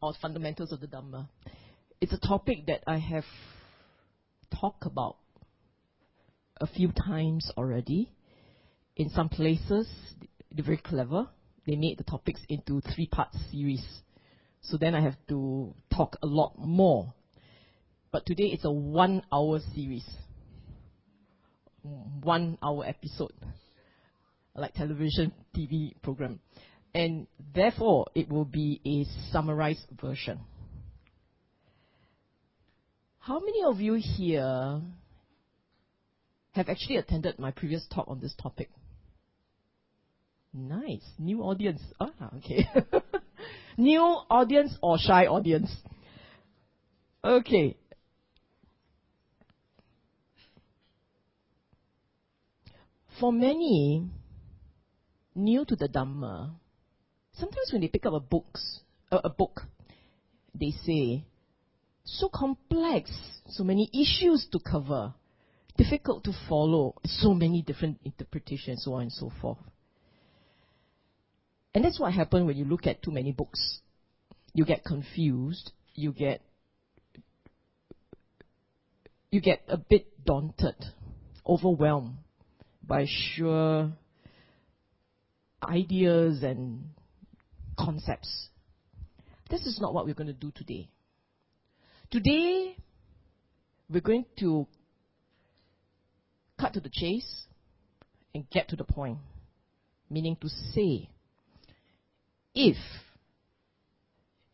or fundamentals of the Dhamma. It's a topic that I have talked about a few times already. In some places, they're very clever. They made the topics into three part series. So then I have to talk a lot more. But today it's a one hour series. One hour episode. Like television, TV program. And therefore, it will be a summarized version. How many of you here have actually attended my previous talk on this topic? Nice. New audience. Ah, okay. New audience or shy audience? Okay. For many new to the Dhamma, sometimes when they pick up a books, uh, a book, they say, so complex, so many issues to cover, difficult to follow, so many different interpretations, so on and so forth. And that's what happens when you look at too many books. You get confused, you get you get a bit daunted, overwhelmed by sheer ideas and concepts. This is not what we're going to do today. Today, we're going to cut to the chase and get to the point. Meaning to say, if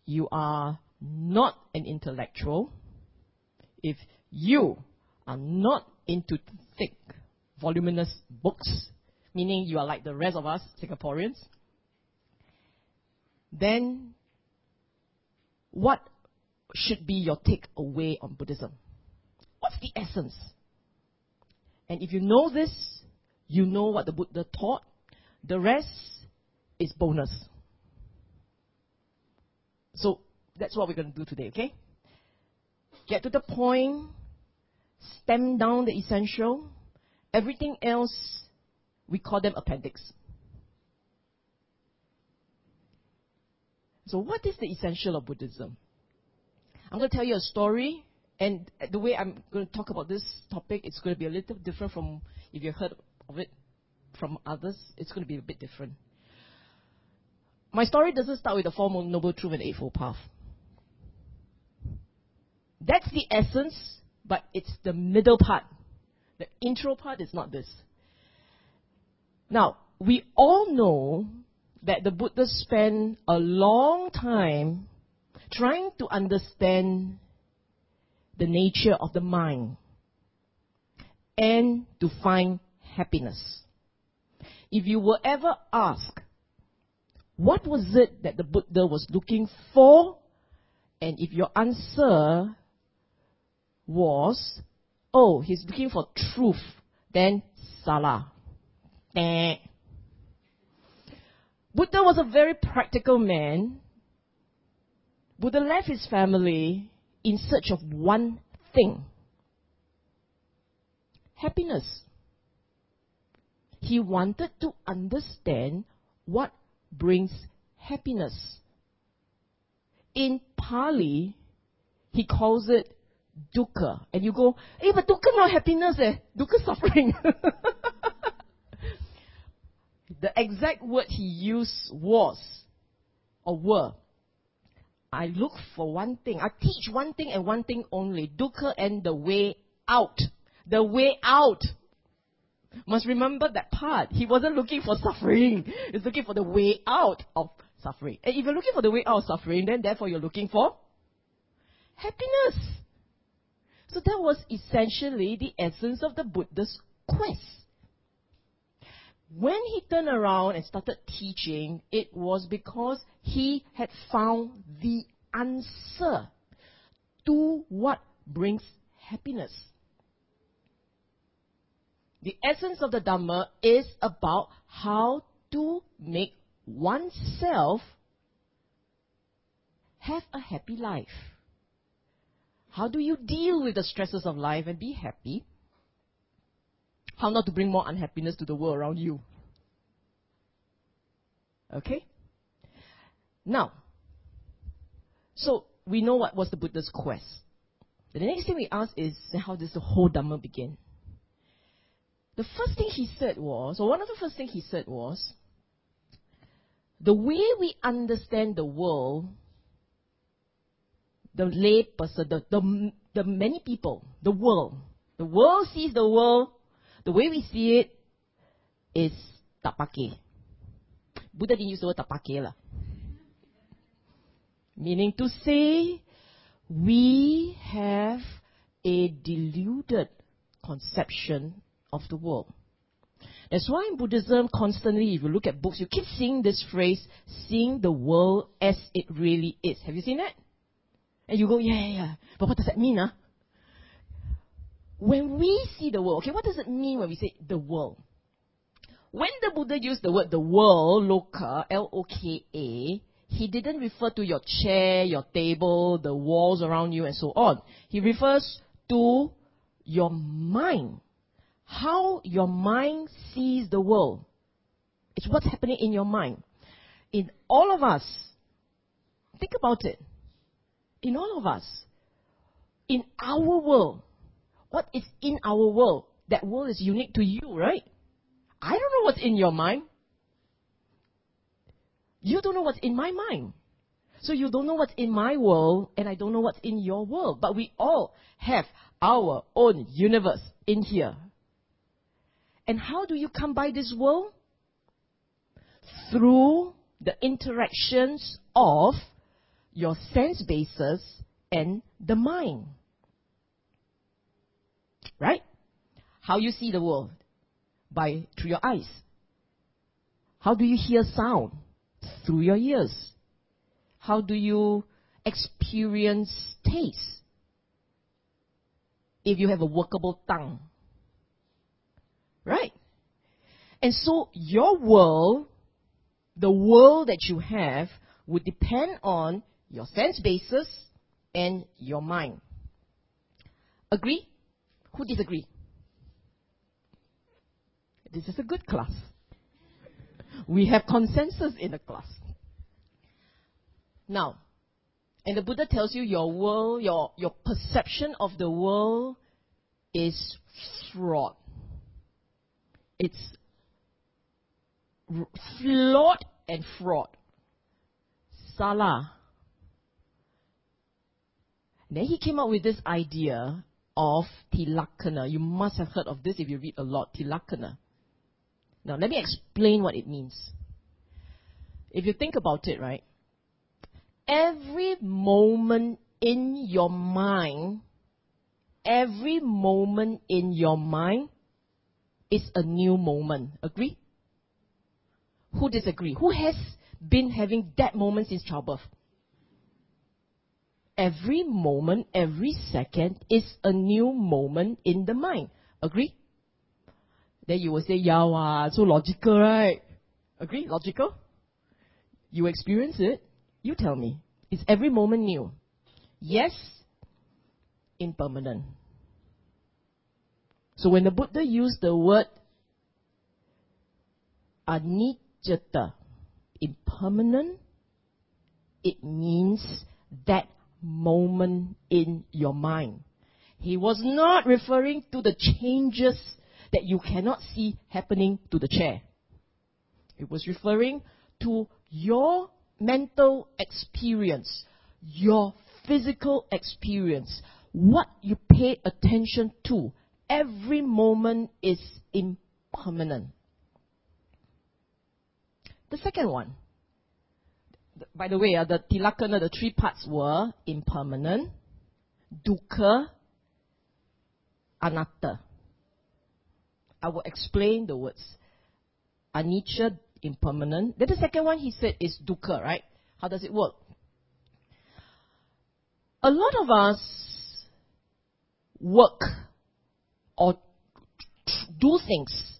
you are not an intellectual, if you are not into thick, voluminous books, meaning you are like the rest of us Singaporeans, then what should be your takeaway on Buddhism? What's the essence? And if you know this, you know what the Buddha taught. The rest is bonus. So that's what we're going to do today, okay? Get to the point, stem down the essential. Everything else, we call them appendix. So, what is the essential of Buddhism? I'm going to tell you a story, and the way I'm going to talk about this topic, it's going to be a little different from if you've heard of it from others. It's going to be a bit different. My story doesn't start with the Four Noble Truth and Eightfold Path. That's the essence, but it's the middle part. The intro part is not this. Now, we all know that the Buddha spent a long time trying to understand the nature of the mind and to find happiness. If you were ever asked, what was it that the Buddha was looking for? And if your answer was, oh, he's looking for truth, then salah. Eh. Buddha was a very practical man. Buddha left his family in search of one thing happiness. He wanted to understand what brings happiness. In Pali, he calls it dukkha. And you go, hey, but dukkha not happiness, eh? Dukkha suffering. the exact word he used was, or were, I look for one thing. I teach one thing and one thing only. Dukkha and the way out. The way out. Must remember that part. He wasn't looking for suffering. He's looking for the way out of suffering. And if you're looking for the way out of suffering, then therefore you're looking for happiness. So that was essentially the essence of the Buddha's quest. When he turned around and started teaching, it was because he had found the answer to what brings happiness. The essence of the Dhamma is about how to make oneself have a happy life. How do you deal with the stresses of life and be happy? How not to bring more unhappiness to the world around you. Okay? Now, So we know what was the Buddha's quest. The next thing we ask is how does the whole Dhamma begin? The first thing he said was, or one of the first things he said was, the way we understand the world, the lay person, the, the, the many people, the world, the world sees the world, the way we see it is tapake. Buddha didn't use the word tapake lah. Meaning to say, we have a deluded conception of the world. That's why in Buddhism, constantly, if you look at books, you keep seeing this phrase, seeing the world as it really is. Have you seen that? And you go, yeah, yeah, yeah. But what does that mean, huh? When we see the world, okay, what does it mean when we say the world? When the Buddha used the word the world, loka, L-O-K-A, he didn't refer to your chair, your table, the walls around you, and so on. He refers to your mind. How your mind sees the world. It's what's happening in your mind. In all of us, think about it. In all of us, in our world, what is in our world? That world is unique to you, right? I don't know what's in your mind. You don't know what's in my mind. So you don't know what's in my world, and I don't know what's in your world. But we all have our own universe in here. And how do you come by this world? Through the interactions of your sense bases and the mind. Right? How you see the world? By through your eyes. How do you hear sound? Through your ears. How do you experience taste? If you have a workable tongue. Right? And so your world, the world that you have, would depend on your sense basis and your mind. Agree? Who disagree? This is a good class. We have consensus in the class. Now, and the Buddha tells you your world, your, your perception of the world is fraud. It's flawed and fraud. Salah. Then he came up with this idea of tilakkhana. You must have heard of this if you read a lot. Tilakkhana. Now, let me explain what it means. If you think about it, right? Every moment in your mind, every moment in your mind is a new moment. Agree? Who disagree? Who has been having that moment since childbirth? Every moment, every second is a new moment in the mind. Agree? Then you will say, yeah, wow, so logical, right? Agree? Logical? You experience it? You tell me. Is every moment new? Yes, impermanent. So when the Buddha used the word anicca, impermanent, it means that moment in your mind. He was not referring to the changes that you cannot see happening to the chair. It was referring to your mental experience, your physical experience, what you pay attention to. Every moment is impermanent. The second one, by the way, uh, the tilakkhana, the three parts were impermanent, dukkha, anatta. I will explain the words. Anicca, impermanent. Then the second one he said is dukkha, right? How does it work? A lot of us work or do things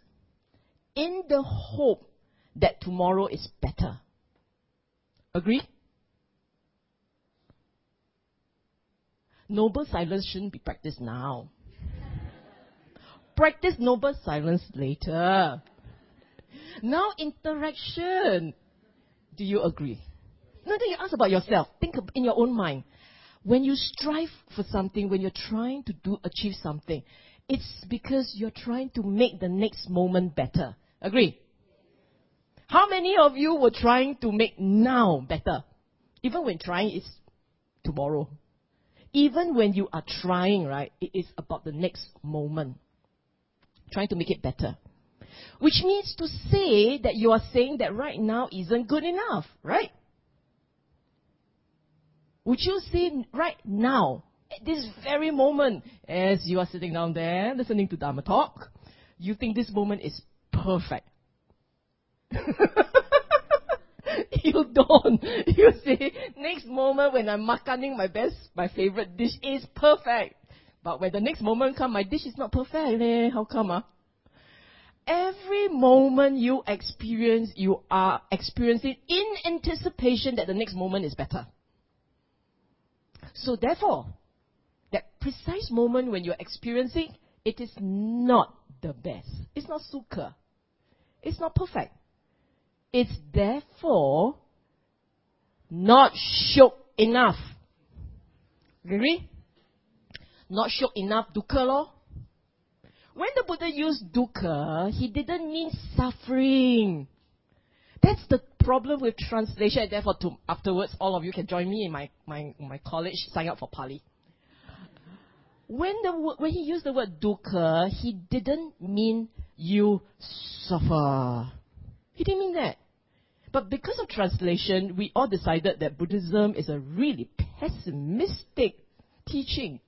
in the hope that tomorrow is better. Agree? Noble silence shouldn't be practiced now. Practice noble silence later. Now interaction. Do you agree? No, then you ask about yourself. Think in your own mind. When you strive for something, when you're trying to do achieve something, it's because you're trying to make the next moment better. Agree? How many of you were trying to make now better? Even when trying is tomorrow. Even when you are trying, right, it is about the next moment. Trying to make it better. Which means to say that you are saying that right now isn't good enough, right? Would you say right now, at this very moment, as you are sitting down there listening to Dharma talk, you think this moment is perfect? you don't. You see, next moment when I'm makaning my best, my favorite dish is perfect. But when the next moment come, my dish is not perfect. Eh? How come? Ah? Every moment you experience, you are experiencing in anticipation that the next moment is better. So therefore, that precise moment when you're experiencing, it is not the best. It's not sukha. It's not perfect. It's therefore not sukha enough. Agree? Not sukha enough dukkha. When the Buddha used dukkha, he didn't mean suffering. That's the problem with translation, and therefore to, afterwards all of you can join me in my, my, my college, sign up for Pali. When, the, when he used the word dukkha, he didn't mean you suffer. He didn't mean that. But because of translation, we all decided that Buddhism is a really pessimistic teaching.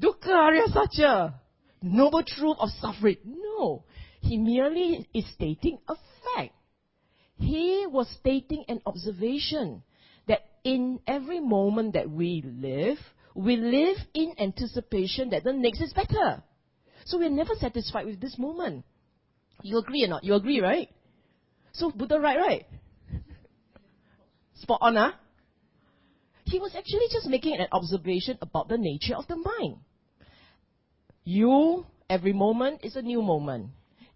Dukkha Arya Satya, noble truth of suffering. No, he merely is stating a fact. He was stating an observation that in every moment that we live, we live in anticipation that the next is better. So we're never satisfied with this moment. You agree or not? You agree, right? So Buddha right, right? Spot on, huh? He was actually just making an observation about the nature of the mind. You, every moment is a new moment.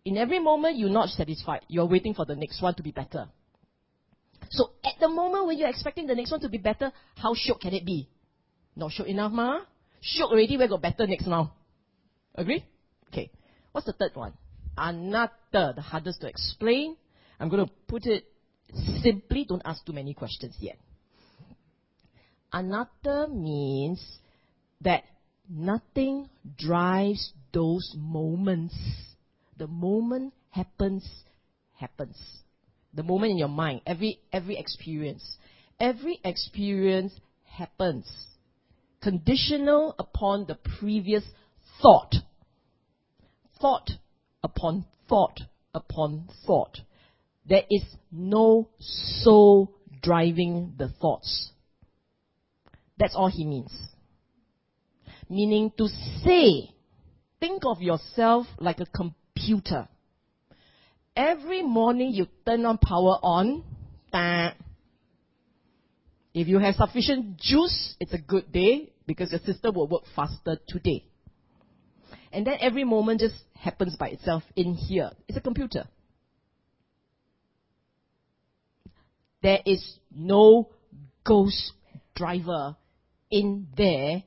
In every moment, you're not satisfied. You're waiting for the next one to be better. So at the moment when you're expecting the next one to be better, how sukha can it be? Not sukha enough, ma? Sukha already, where got better next now? Agree? Okay. What's the third one? Anatta, the hardest to explain. I'm going to put it Simply don't ask too many questions yet. Anatta means that nothing drives those moments. The moment happens, happens. The moment in your mind, every, every experience. Every experience happens. Conditional upon the previous thought. Thought upon thought upon thought. There is no soul driving the thoughts. That's all he means. Meaning to say, think of yourself like a computer. Every morning you turn on power on. If you have sufficient juice, it's a good day because your system will work faster today. And then every moment just happens by itself in here. It's a computer. There is no ghost driver in there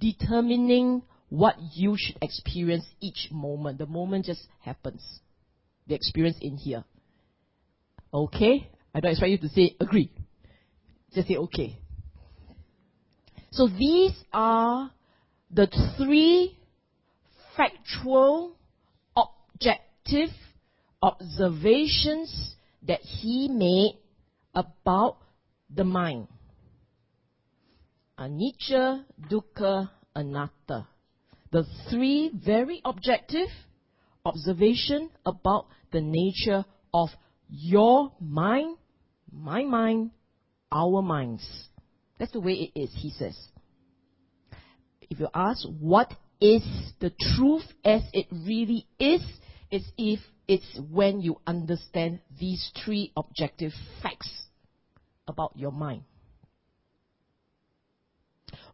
determining what you should experience each moment. The moment just happens. The experience in here. Okay? I don't expect you to say agree. Just say okay. So these are the three factual, objective observations that he made about the mind. Anicca, dukkha, anatta. The three very objective observation about the nature of your mind, my mind, our minds. That's the way it is, he says. If you ask what is the truth as it really is, it's if it's when you understand these three objective facts about your mind.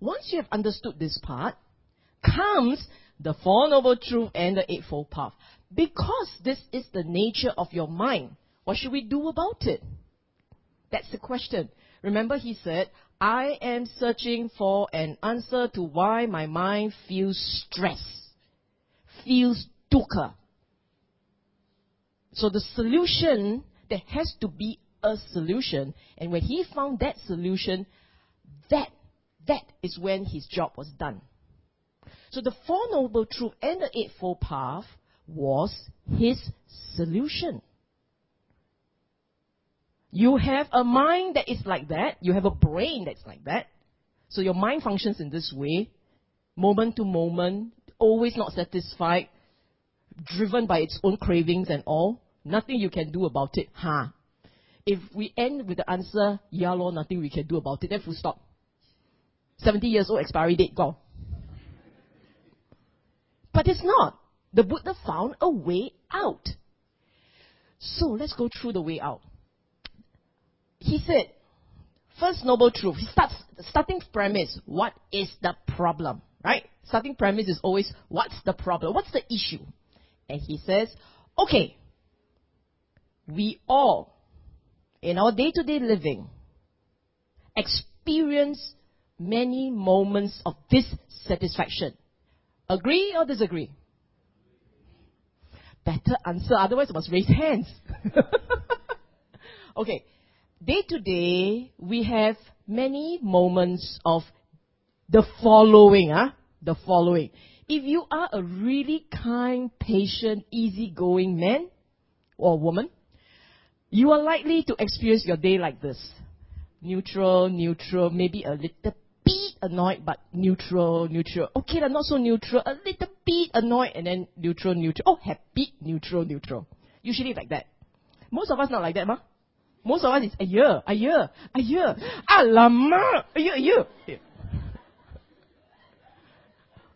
Once you have understood this part, comes the Four Noble Truth and the Eightfold Path. Because this is the nature of your mind, what should we do about it? That's the question. Remember, he said, I am searching for an answer to why my mind feels stress, feels dukkha. So the solution, there has to be a solution. And when he found that solution, that, that is when his job was done. So the Four Noble Truths and the Eightfold Path was his solution. You have a mind that is like that. You have a brain that's like that. So your mind functions in this way, moment to moment, always not satisfied, driven by its own cravings and all. Nothing you can do about it. Huh? If we end with the answer, yeah, Lord, nothing we can do about it, then full stop. 70 years old expiry date, gone. But it's not. The Buddha found a way out. So let's go through the way out. He said, first noble truth, he starts, starting premise, what is the problem? Right? Starting premise is always, what's the problem? What's the issue? And he says, okay, we all in our day to day living experience many moments of dissatisfaction. Agree or disagree? Better answer, otherwise I must raise hands. okay. Day to day, we have many moments of the following, huh? The following. If you are a really kind, patient, easygoing man or woman, you are likely to experience your day like this. Neutral, neutral, maybe a little bit annoyed, but neutral, neutral. Okay, not so neutral, a little bit annoyed, and then neutral, neutral. Oh, happy, neutral, neutral. Usually like that. Most of us not like that, ma. Most of us is a year, a year, a year. Alamak, a year, a year.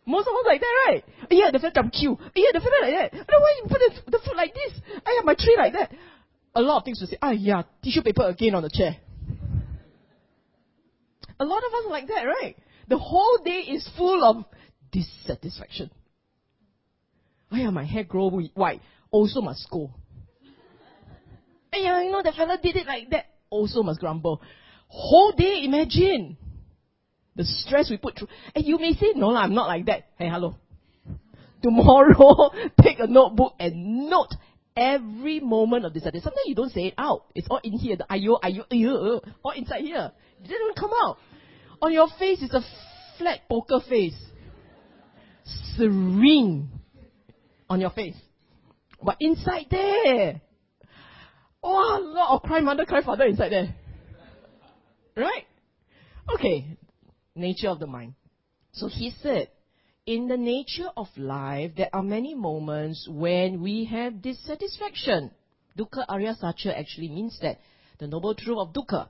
Most of us like that, right? Yeah, the fella come queue. Yeah, the fella like that. I don't know why you put the, the food like this. I have my tree like that a lot of things to say. Ah, yeah, tissue paper again on the chair. A lot of us are like that, right? The whole day is full of dissatisfaction. Oh yeah, my hair grow white. Also must go. And yeah, you know, the fella did it like that. Also must grumble. Whole day, imagine. The stress we put through. And you may say, no, I'm not like that. Hey, hello. Tomorrow, take a notebook and note every moment of this. Sometimes you don't say it out. It's all in here. The ayo, ayo, ayo, all inside here. It doesn't come out. On your face, it's a flat poker face. Serene on your face. But inside there, oh, a lot of cry mother, cry father inside there. Right? Okay. Nature of the mind. So he said, in the nature of life, there are many moments when we have dissatisfaction. Dukkha Arya Satya actually means that. The noble truth of dukkha.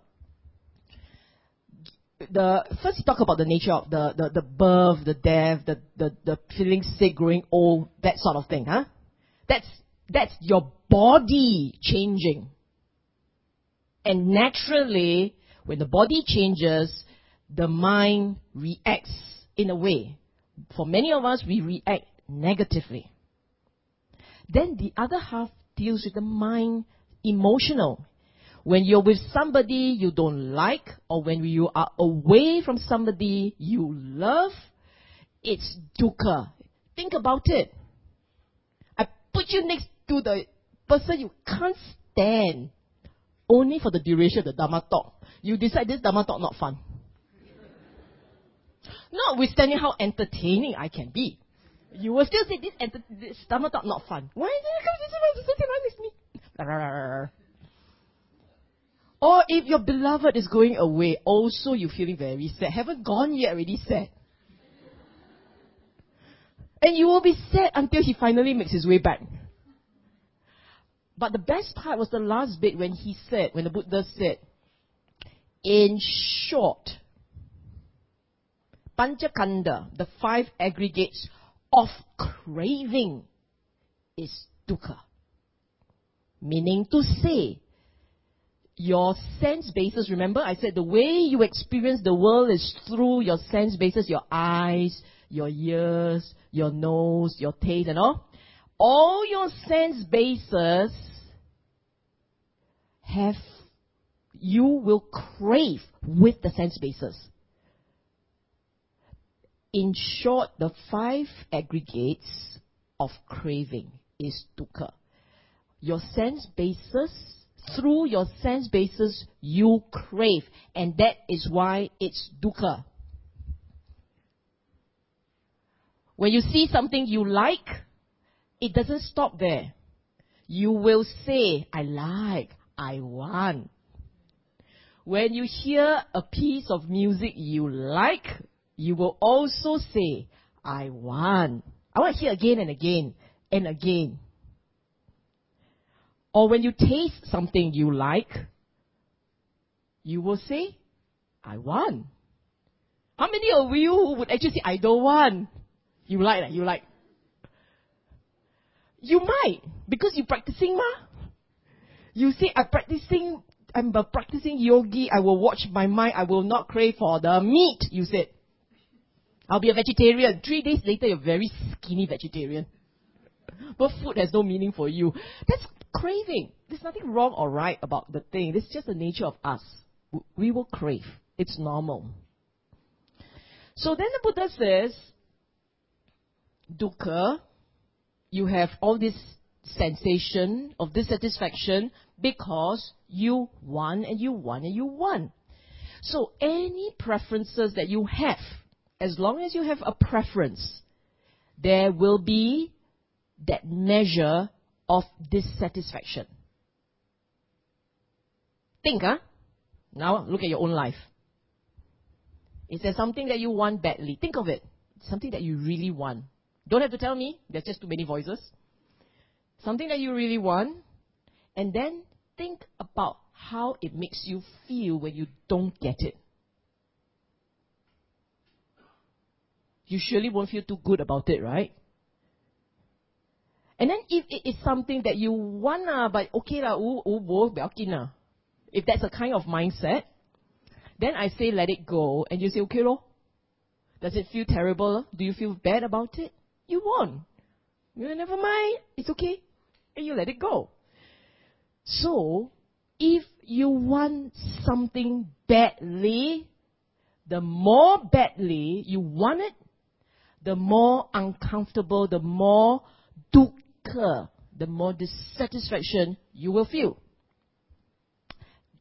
The first talk about the nature of the, the, the birth, the death, the, the, the feeling sick, growing old, that sort of thing, huh? That's that's your body changing. And naturally, when the body changes, the mind reacts in a way for many of us, we react negatively. Then the other half deals with the mind, emotional. When you're with somebody you don't like, or when you are away from somebody you love, it's dukkha. Think about it. I put you next to the person you can't stand, only for the duration of the Dharma talk. You decide this Dharma talk not fun. Notwithstanding how entertaining I can be, you will still say this, enter- this stomach talk not fun. Why is it because this is next to me? Or if your beloved is going away, also you feeling very sad. Haven't gone yet, already sad. And you will be sad until he finally makes his way back. But the best part was the last bit when he said, when the Buddha said, in short, Panchakanda, the five aggregates of craving, is dukkha. Meaning to say, your sense basis, remember I said the way you experience the world is through your sense basis, your eyes, your ears, your nose, your taste and all. All your sense bases have you will crave with the sense basis. In short, the five aggregates of craving is dukkha. Your sense basis, through your sense basis, you crave, and that is why it's dukkha. When you see something you like, it doesn't stop there. You will say, I like, I want. When you hear a piece of music you like, you will also say, I want. I want to hear again and again and again. Or when you taste something you like, you will say, I want. How many of you would actually say, I don't want? You like, that, you like. You might, because you're practicing ma. You say, I'm practicing, I'm a practicing yogi, I will watch my mind, I will not crave for the meat, you said. I'll be a vegetarian. Three days later, you're very skinny vegetarian. But food has no meaning for you. That's craving. There's nothing wrong or right about the thing. It's just the nature of us. We will crave. It's normal. So then the Buddha says, dukkha, you have all this sensation of dissatisfaction because you want and you want and you want. So any preferences that you have, as long as you have a preference, there will be that measure of dissatisfaction. Think, huh? Now look at your own life. Is there something that you want badly? Think of it. Something that you really want. Don't have to tell me, there's just too many voices. Something that you really want, and then think about how it makes you feel when you don't get it. You surely won't feel too good about it, right? And then if it is something that you want, uh, but okay lah, if that's a kind of mindset, then I say let it go, and you say okay lo. Does it feel terrible? Do you feel bad about it? You won. You never mind. It's okay. And you let it go. So, if you want something badly, the more badly you want it, the more uncomfortable, the more dukkha, the more dissatisfaction you will feel.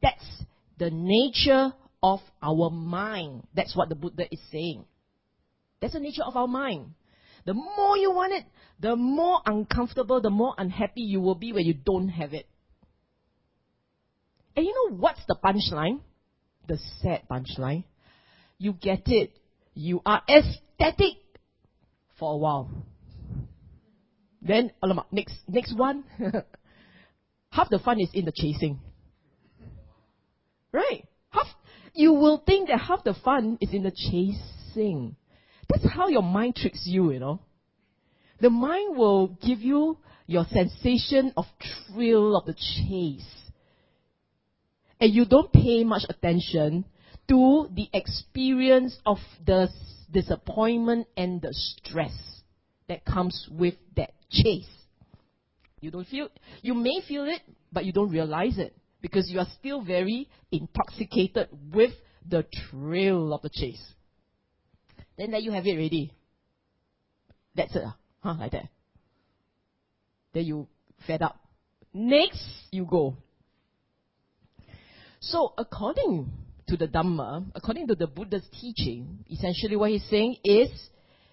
That's the nature of our mind. That's what the Buddha is saying. That's the nature of our mind. The more you want it, the more uncomfortable, the more unhappy you will be when you don't have it. And you know what's the punchline? The sad punchline. You get it. You are ecstatic for a while. Then, alamak, next, next one. half the fun is in the chasing. Right? Half, you will think that half the fun is in the chasing. That's how your mind tricks you, you know. The mind will give you your sensation of thrill of the chase. And you don't pay much attention to the experience of the disappointment and the stress that comes with that chase. You don't feel, you may feel it, but you don't realize it because you are still very intoxicated with the thrill of the chase. Then there you have it ready. That's it. Ah, huh, like that. Then you fed up. Next, you go. So according to the Dhamma, according to the Buddha's teaching, essentially what he's saying is,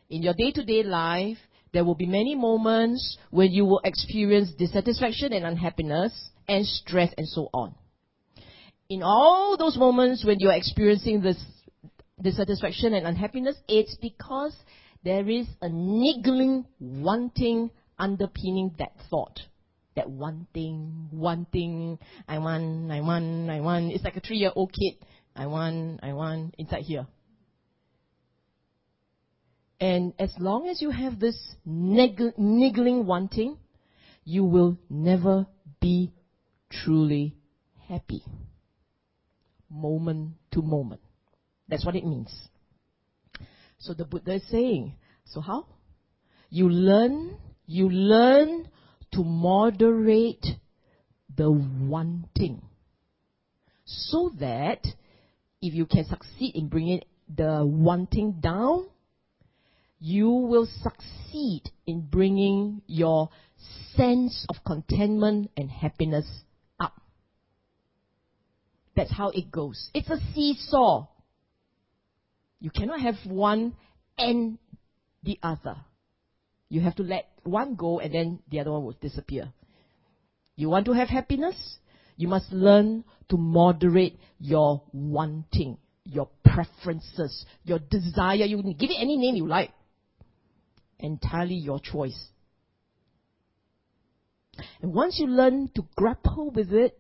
in your day-to-day life, there will be many moments when you will experience dissatisfaction and unhappiness and stress and so on. In all those moments when you're experiencing this dissatisfaction and unhappiness, it's because there is a niggling, wanting underpinning that thought. That one thing, one thing, I want, I want, I want. It's like a three year old kid. I want, I want, inside here. And as long as you have this niggling wanting, you will never be truly happy. Moment to moment. That's what it means. So the Buddha is saying, so how? You learn, you learn to moderate the wanting. so that if you can succeed in bringing the wanting down, you will succeed in bringing your sense of contentment and happiness up. That's how it goes. It's a seesaw. You cannot have one and the other. You have to let one go and then the other one will disappear. You want to have happiness? You must learn to moderate your wanting, your preferences, your desire. You give it any name you like. Entirely your choice. And once you learn to grapple with it,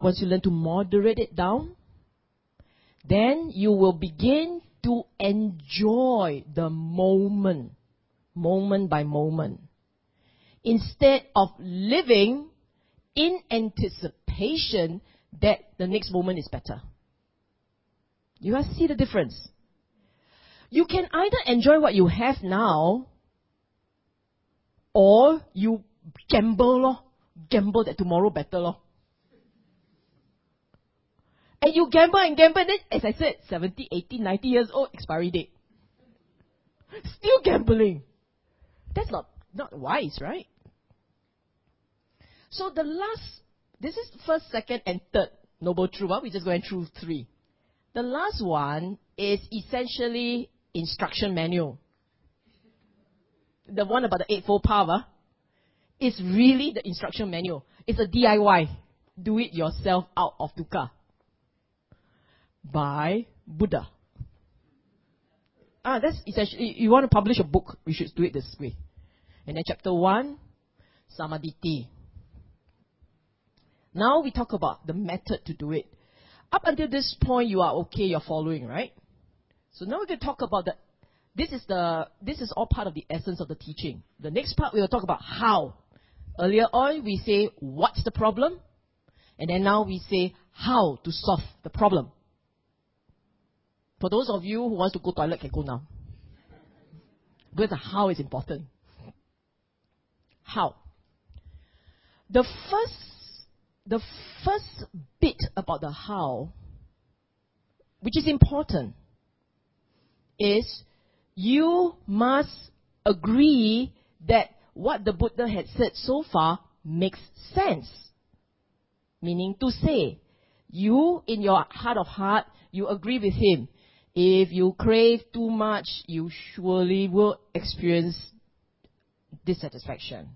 once you learn to moderate it down, then you will begin to enjoy the moment, moment by moment, instead of living in anticipation that the next moment is better. You guys see the difference? You can either enjoy what you have now, or you gamble, lor. gamble that tomorrow better. Lor. And you gamble and gamble, then, as I said, 70, 80, 90 years old, expiry date. Still gambling. That's not, not wise, right? So the last, this is first, second, and third noble truth. We're just going through three. The last one is essentially instruction manual. The one about the eightfold path uh, is really the instruction manual. It's a DIY. Do it yourself out of dukkha by Buddha. Ah, that's essentially, you want to publish a book, we should do it this way. And then chapter 1, Sammaditthi. Now we talk about the method to do it. Up until this point, you are okay, you're following, right? So now going to talk about the, this is the, this is all part of the essence of the teaching. The next part, we will talk about how. Earlier on, we say, what's the problem? And then now we say, how to solve the problem. For those of you who want to go toilet, can go now. Because the how is important. How? The first, the first bit about the how, which is important, is you must agree that what the Buddha had said so far makes sense. Meaning to say, you in your heart of heart, you agree with him. If you crave too much, you surely will experience dissatisfaction.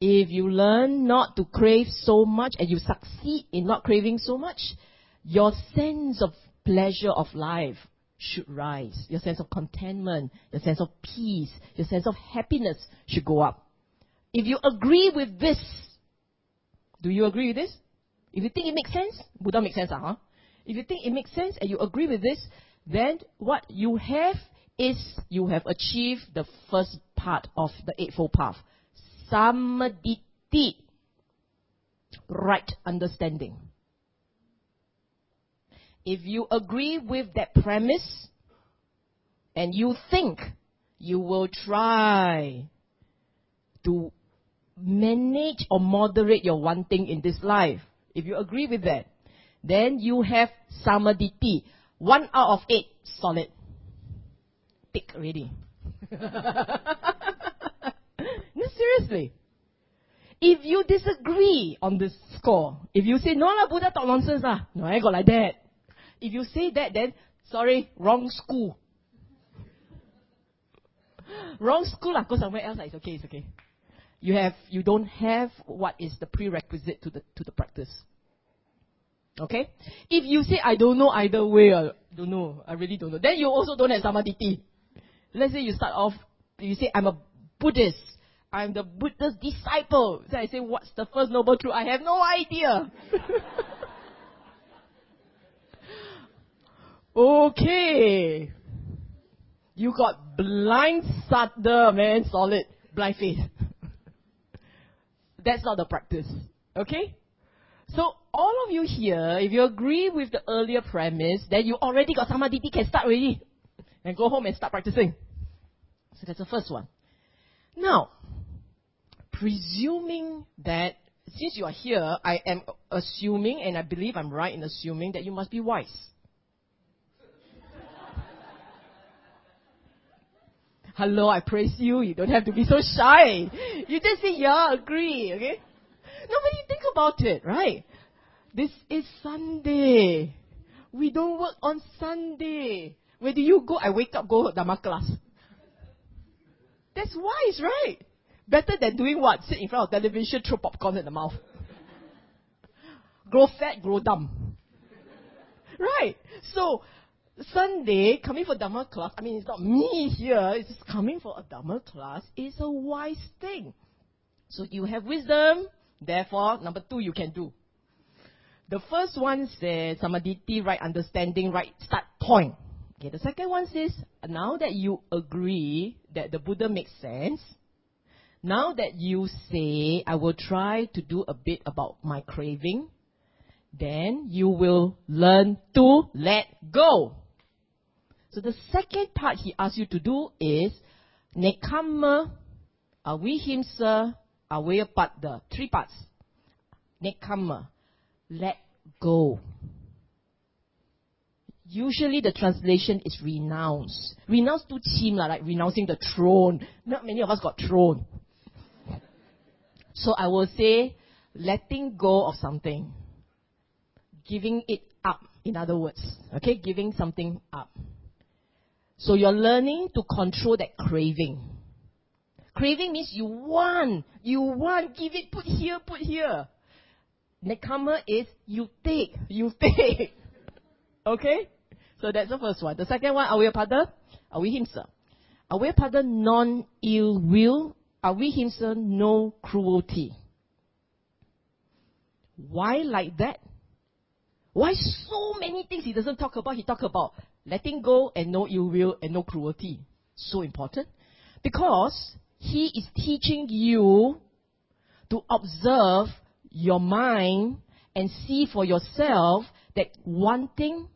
If you learn not to crave so much and you succeed in not craving so much, your sense of pleasure of life should rise. Your sense of contentment, your sense of peace, your sense of happiness should go up. If you agree with this, do you agree with this? If you think it makes sense, Buddha makes sense, uh, huh? If you think it makes sense and you agree with this, then what you have is you have achieved the first part of the Eightfold Path. Sammaditthi. Right understanding. If you agree with that premise and you think you will try to manage or moderate your wanting in this life, if you agree with that, then you have sammaditthi. One out of eight, solid. Tick already. seriously. If you disagree on this score, if you say, no lah, Buddha talk nonsense lah, no, I got like that. If you say that, then, sorry, wrong school. wrong school lah, go somewhere else lah, it's okay, it's okay. You have, you don't have what is the prerequisite to the, to the practice. Okay? If you say, I don't know either way, I don't know, I really don't know, then you also don't have sammaditthi. Let's say you start off, you say, I'm a Buddhist. I'm the Buddha's disciple. So I say, what's the first noble truth? I have no idea. okay. You got blind saddha, man, solid, blind faith. That's not the practice. Okay? So all of you here, if you agree with the earlier premise, then you already got samadhi, can start already. And go home and start practicing. So that's the first one. Now, presuming that since you are here, I am assuming, and I believe I'm right in assuming that you must be wise. Hello, I praise you. You don't have to be so shy. You just say, yeah, agree, okay? Nobody think about it, right? This is Sunday. We don't work on Sunday. Where do you go? I wake up, go Dharma class. That's wise, right? Better than doing what? Sit in front of television, throw popcorn in the mouth. grow fat, grow dumb. Right? So, Sunday, coming for Dharma class, I mean, it's not me here, it's just coming for a Dharma class is a wise thing. So you have wisdom, therefore, number two, you can do. The first one says sammaditthi, right understanding, right start point. Okay, the second one says, now that you agree that the Buddha makes sense, now that you say, I will try to do a bit about my craving, then you will learn to let go. So the second part he asks you to do is nekkhamma, avihimsa, avyapada. Three parts. Nekkhamma, let go. Usually the translation is renounce. Renounce too cheap, like renouncing the throne. Not many of us got throne. So I will say, letting go of something. Giving it up, in other words. Okay, giving something up. So you're learning to control that craving. Craving means you want, you want, give it, put here, put here. Nekkhamma is you take, you take. okay? So that's the first one. The second one, avyapada, avihimsa. Avyapada, non-ill will. Avihimsa, no cruelty. Why like that? Why so many things he doesn't talk about? He talk about letting go and no ill will and no cruelty. So important. Because he is teaching you to observe your mind and see for yourself that wanting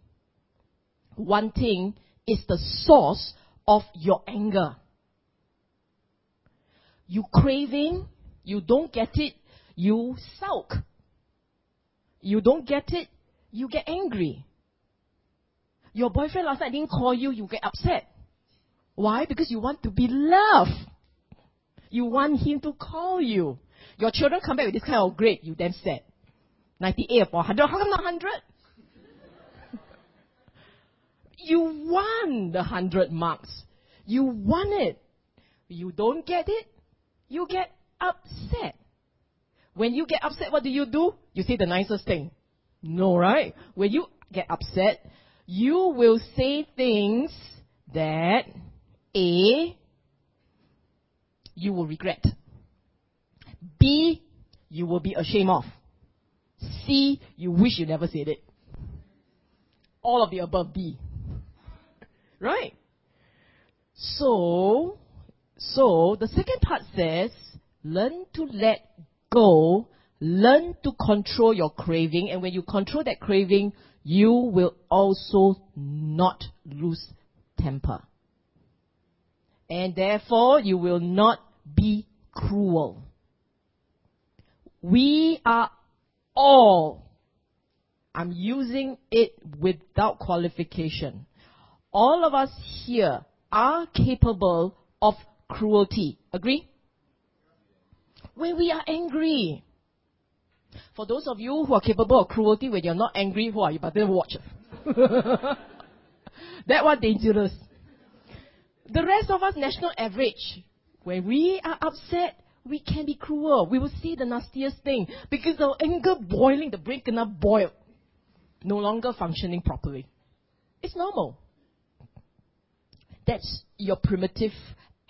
one thing is the source of your anger. You craving, you don't get it, you sulk. You don't get it, you get angry. Your boyfriend last night didn't call you, you get upset. Why? Because you want to be loved. You want him to call you. Your children come back with this kind of grade, you then sad. 98 or 100, how come not 100? You want the 100 marks. You want it. You don't get it, you get upset. When you get upset, what do you do? You say the nicest thing. No, right? When you get upset, you will say things that A, you will regret. B, you will be ashamed of. C, you wish you never said it. All of the above B. Right? So, so the second part says, learn to let go, learn to control your craving, and when you control that craving, you will also not lose temper. And therefore, you will not be cruel. We are all, I'm using it without qualification, all of us here are capable of cruelty. Agree? When we are angry. For those of you who are capable of cruelty when you're not angry, who are you? But then watch. that one dangerous. The rest of us, national average. When we are upset, we can be cruel. We will see the nastiest thing. Because the anger boiling, the brain cannot boil. No longer functioning properly. It's normal. That's your primitive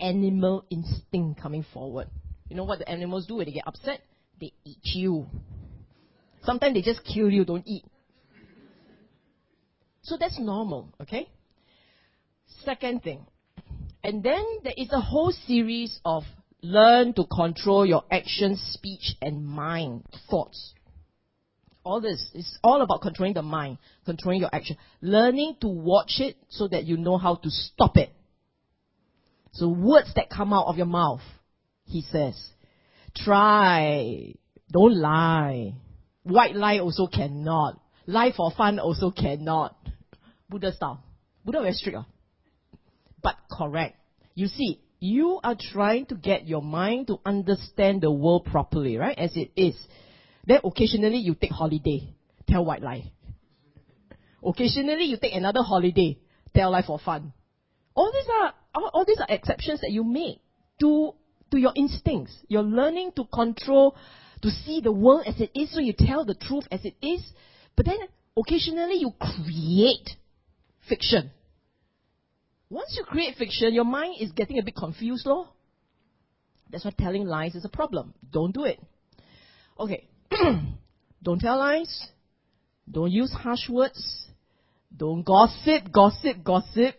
animal instinct coming forward. You know what the animals do when they get upset? They eat you. Sometimes they just kill you, don't eat. So that's normal, okay? Second thing. And then there is a whole series of learn to control your actions, speech, and mind, thoughts. All this is all about controlling the mind, controlling your action, learning to watch it so that you know how to stop it. So words that come out of your mouth, he says, try. Don't lie. White lie also cannot. Lie for fun also cannot. Buddha style. Buddha very strict. Uh. But correct. You see, you are trying to get your mind to understand the world properly, right? As it is. Then occasionally you take holiday. Tell white lie. Occasionally you take another holiday. Tell lie for fun. All these are all, all these are exceptions that you make to to your instincts. You're learning to control, to see the world as it is, so you tell the truth as it is. But then occasionally you create fiction. Once you create fiction, your mind is getting a bit confused, lor. That's why telling lies is a problem. Don't do it. Okay. Don't tell lies. Don't use harsh words. Don't gossip, gossip, gossip.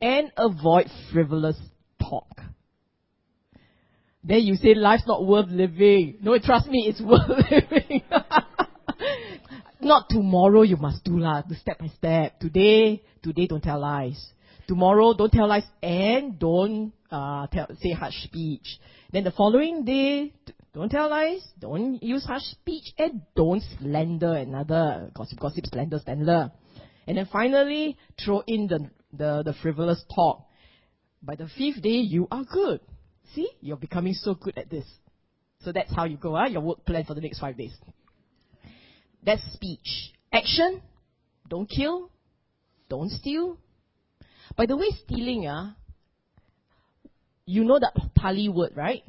And avoid frivolous talk. Then you say life's not worth living. No, trust me, it's worth living. not tomorrow you must do lah, step by step. Today, today don't tell lies. Tomorrow don't tell lies and don't uh, tell, say harsh speech. Then the following day, don't tell lies, don't use harsh speech, and don't slander another. Gossip, gossip, slander, slander. And then finally, throw in the, the, the frivolous talk. By the fifth day, you are good. See, you're becoming so good at this. So that's how you go, huh? your work plan for the next five days. That's speech. Action, don't kill, don't steal. By the way, stealing, uh, you know that Pali word, right?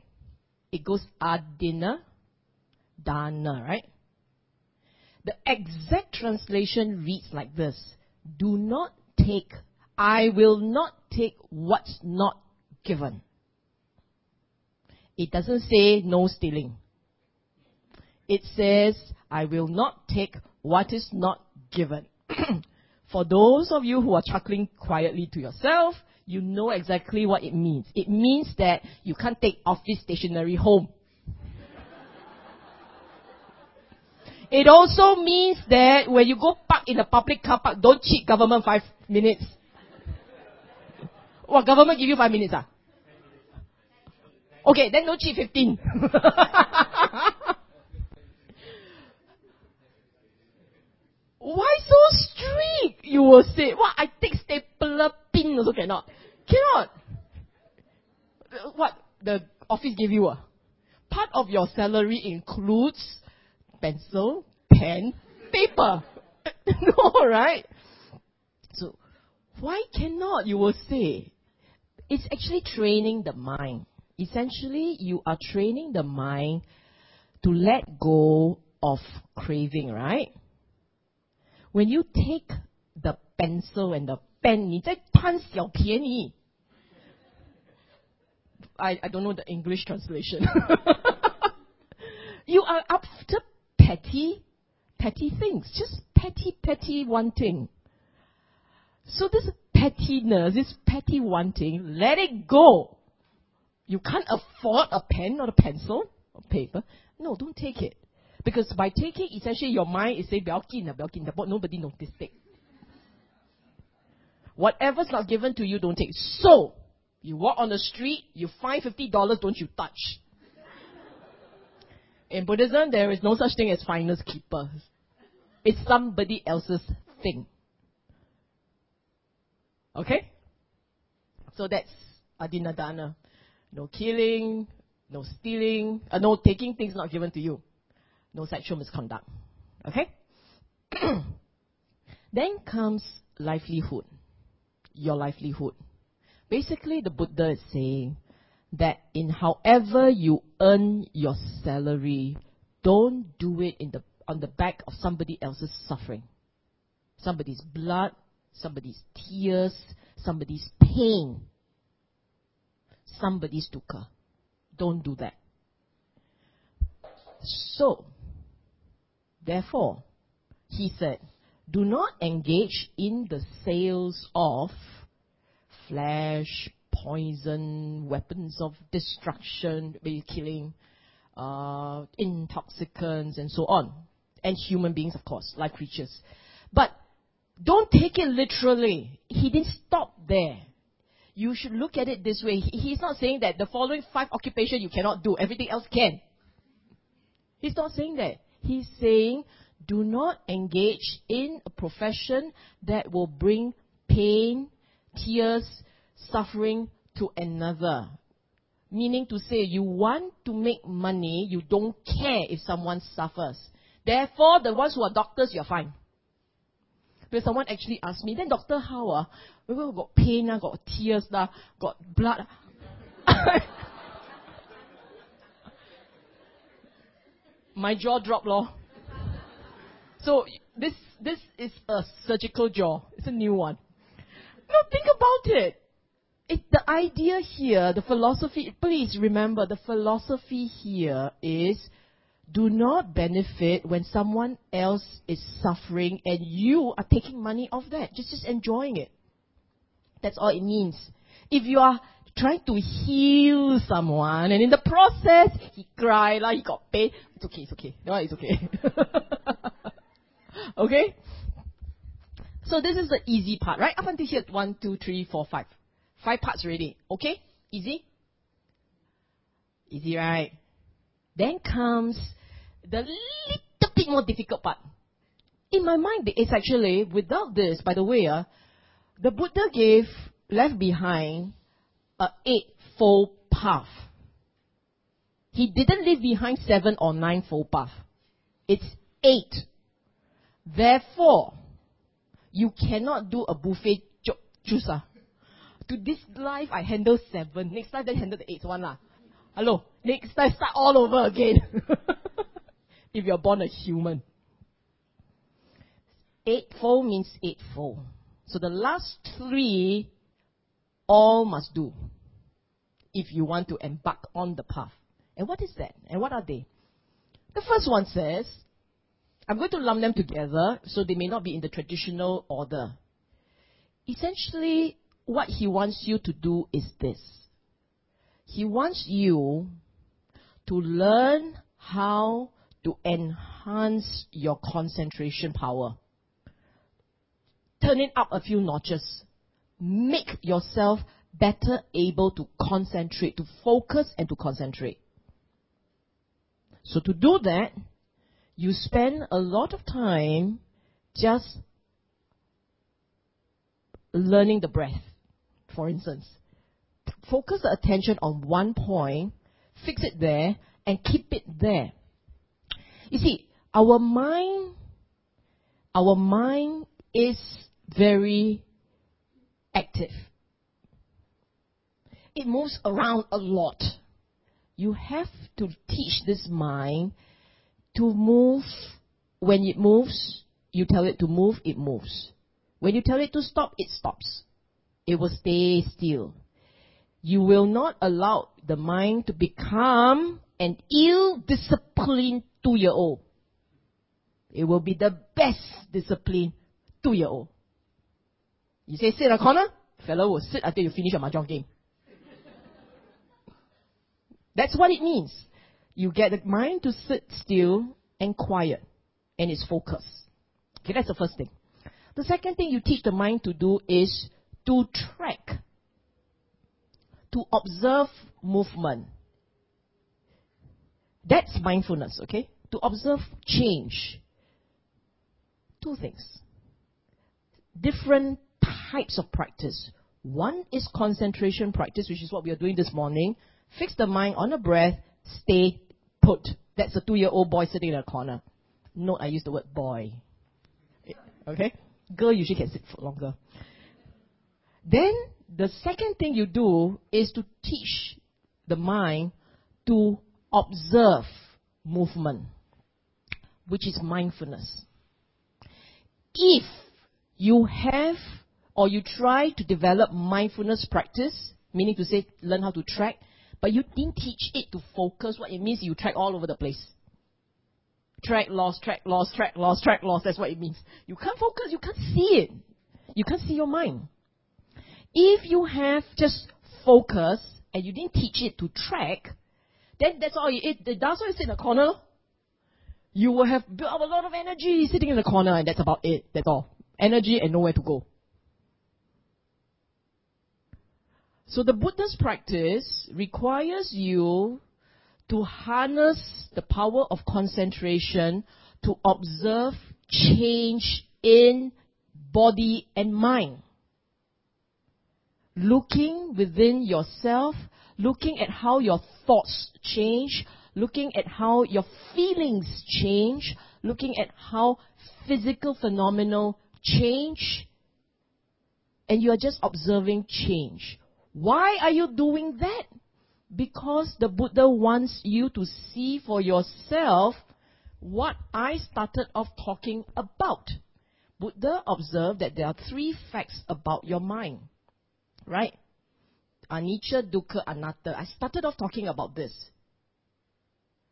It goes adina, dana, right? The exact translation reads like this. Do not take, I will not take what's not given. It doesn't say no stealing. It says, I will not take what is not given. For those of you who are chuckling quietly to yourself, you know exactly what it means. It means that you can't take office stationery home. It also means that when you go park in a public car park, don't cheat government five minutes. What government give you five minutes ah? Okay, then don't cheat 15. Why so strict? You will say, what, I take stapler pin also cannot. Cannot. What, the office give you? Uh? Part of your salary includes pencil, pen, paper. no, right? So, why cannot, you will say? It's actually training the mind essentially you are training the mind to let go of craving, right? When you take the pencil and the pen, 你在贪小便宜. I, I don't know the English translation. you are after petty, petty things. Just petty, petty wanting. So this pettiness, this petty wanting, let it go. You can't afford a pen or a pencil or paper. No, don't take it. Because by taking, essentially your mind is saying, Belkin, Belkin, but nobody noticed it. Whatever's not given to you, don't take. So, you walk on the street, you find $50, don't you touch. In Buddhism, there is no such thing as finders keeper. It's somebody else's thing. Okay? So that's adinadana. No killing, no stealing, uh, no taking things not given to you, no sexual misconduct. Okay? then comes livelihood, your livelihood. Basically, the Buddha is saying that in however you earn your salary, don't do it in the, on the back of somebody else's suffering. Somebody's blood, somebody's tears, somebody's pain somebody's dukkha. Don't do that. So, therefore, he said, do not engage in the sales of flesh, poison, weapons of destruction, killing, uh, intoxicants, and so on. And human beings, of course, like creatures. But don't take it literally. He didn't stop there you should look at it this way. He's not saying that the following five occupations you cannot do, everything else can. He's not saying that. He's saying, do not engage in a profession that will bring pain, tears, suffering to another. Meaning to say, you want to make money, you don't care if someone suffers. Therefore, the ones who are doctors, you're fine. But someone actually asked me, then doctor, how ah? We got pain, ah, got tears, ah, got blood. My jaw dropped, lor. So this this is a surgical jaw. It's a new one. No, think about it. It, the idea here, the philosophy, please remember, the philosophy here is do not benefit when someone else is suffering and you are taking money off that. Just, just enjoying it. That's all it means. If you are trying to heal someone and in the process he cried, like he got pain, it's okay, it's okay. No, it's okay. okay? So this is the easy part, right? Up until here, one, two, three, four, five. Five parts already. Okay? Easy? Easy, right? Then comes the little bit more difficult part. In my mind, it's actually, without this, by the way, uh, the Buddha gave, left behind, a eightfold path. He didn't leave behind seven or ninefold path. It's eight. Therefore, you cannot do a buffet juice. Uh to this life I handle seven. Next time then handle the eighth one lah. Hello. Next time start all over again. if you're born a human. Eightfold means eightfold. So the last three all must do if you want to embark on the path. And what is that? And what are they? The first one says, I'm going to lump them together so they may not be in the traditional order. Essentially, what he wants you to do is this. He wants you to learn how to enhance your concentration power. Turn it up a few notches. Make yourself better able to concentrate, to focus and to concentrate. So to do that, you spend a lot of time just learning the breath for instance. Focus the attention on one point, fix it there, and keep it there. You see, our mind, our mind is very active. It moves around a lot. You have to teach this mind to move. When it moves, you tell it to move, it moves. When you tell it to stop, it stops it will stay still. You will not allow the mind to become an ill-disciplined two-year-old. It will be the best disciplined two-year-old. You say sit in a corner, fellow will sit until you finish your mahjong game. That's what it means. You get the mind to sit still and quiet, and it's focused. Okay, that's the first thing. The second thing you teach the mind to do is to track, to observe movement. That's mindfulness, okay? To observe change. Two things. Different types of practice. One is concentration practice, which is what we are doing this morning. Fix the mind on a breath, stay put. That's a two year old boy sitting in a corner. Note I use the word boy. Okay? Girl usually can sit for longer. Then the second thing you do is to teach the mind to observe movement, which is mindfulness. If you have or you try to develop mindfulness practice, meaning to say learn how to track, but you didn't teach it to focus, what it means you track all over the place. Track, loss, track, loss, track, loss, track, loss, that's what it means. You can't focus, you can't see it. You can't see your mind. If you have just focus and you didn't teach it to track, then that's all it, it that's why you sit in a corner. You will have built up a lot of energy sitting in the corner and that's about it. That's all. Energy and nowhere to go. So the Buddha's practice requires you to harness the power of concentration to observe change in body and mind. Looking within yourself, looking at how your thoughts change, looking at how your feelings change, looking at how physical phenomena change, and you are just observing change. Why are you doing that? Because the Buddha wants you to see for yourself what I started off talking about. Buddha observed that there are three facts about your mind. Right? Anicca, dukkha, anatta. I started off talking about this.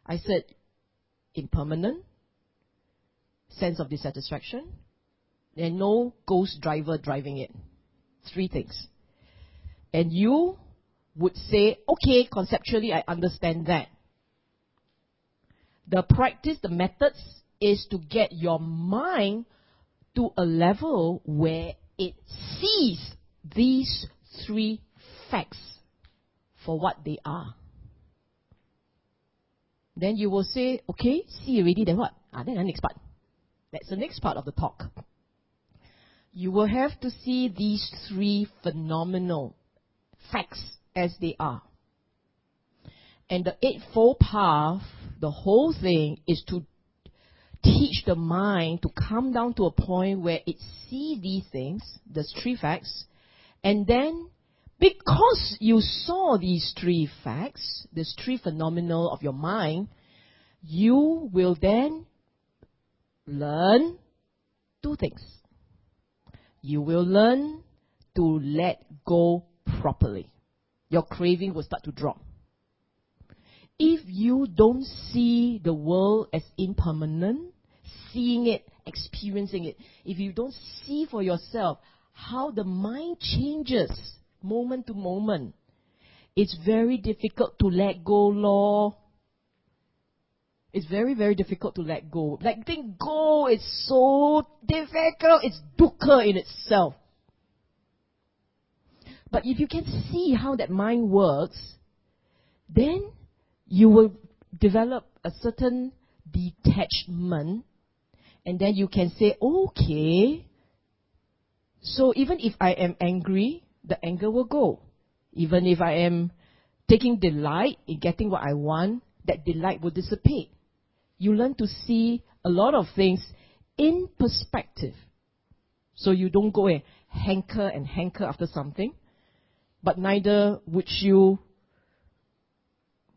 I said impermanent, sense of dissatisfaction, and no ghost driver driving it. Three things. And you would say, okay, conceptually I understand that. The practice, the methods is to get your mind to a level where it sees these three facts for what they are. Then you will say, okay, see already, then what? Ah, then the next part. That's the next part of the talk. You will have to see these three phenomenal facts as they are. And the Eightfold Path, the whole thing is to teach the mind to come down to a point where it sees these things, the three facts, and then because you saw these three facts, these three phenomena of your mind, you will then learn two things. You will learn to let go properly. Your craving will start to drop. If you don't see the world as impermanent, seeing it, experiencing it, if you don't see for yourself how the mind changes moment to moment, it's very difficult to let go, law. It's very, very difficult to let go. Like, Letting go is so difficult. It's dukkha in itself. But if you can see how that mind works, then you will develop a certain detachment, and then you can say, okay, so even if I am angry, the anger will go. Even if I am taking delight in getting what I want, that delight will dissipate. You learn to see a lot of things in perspective. So you don't go and hanker and hanker after something, but neither would you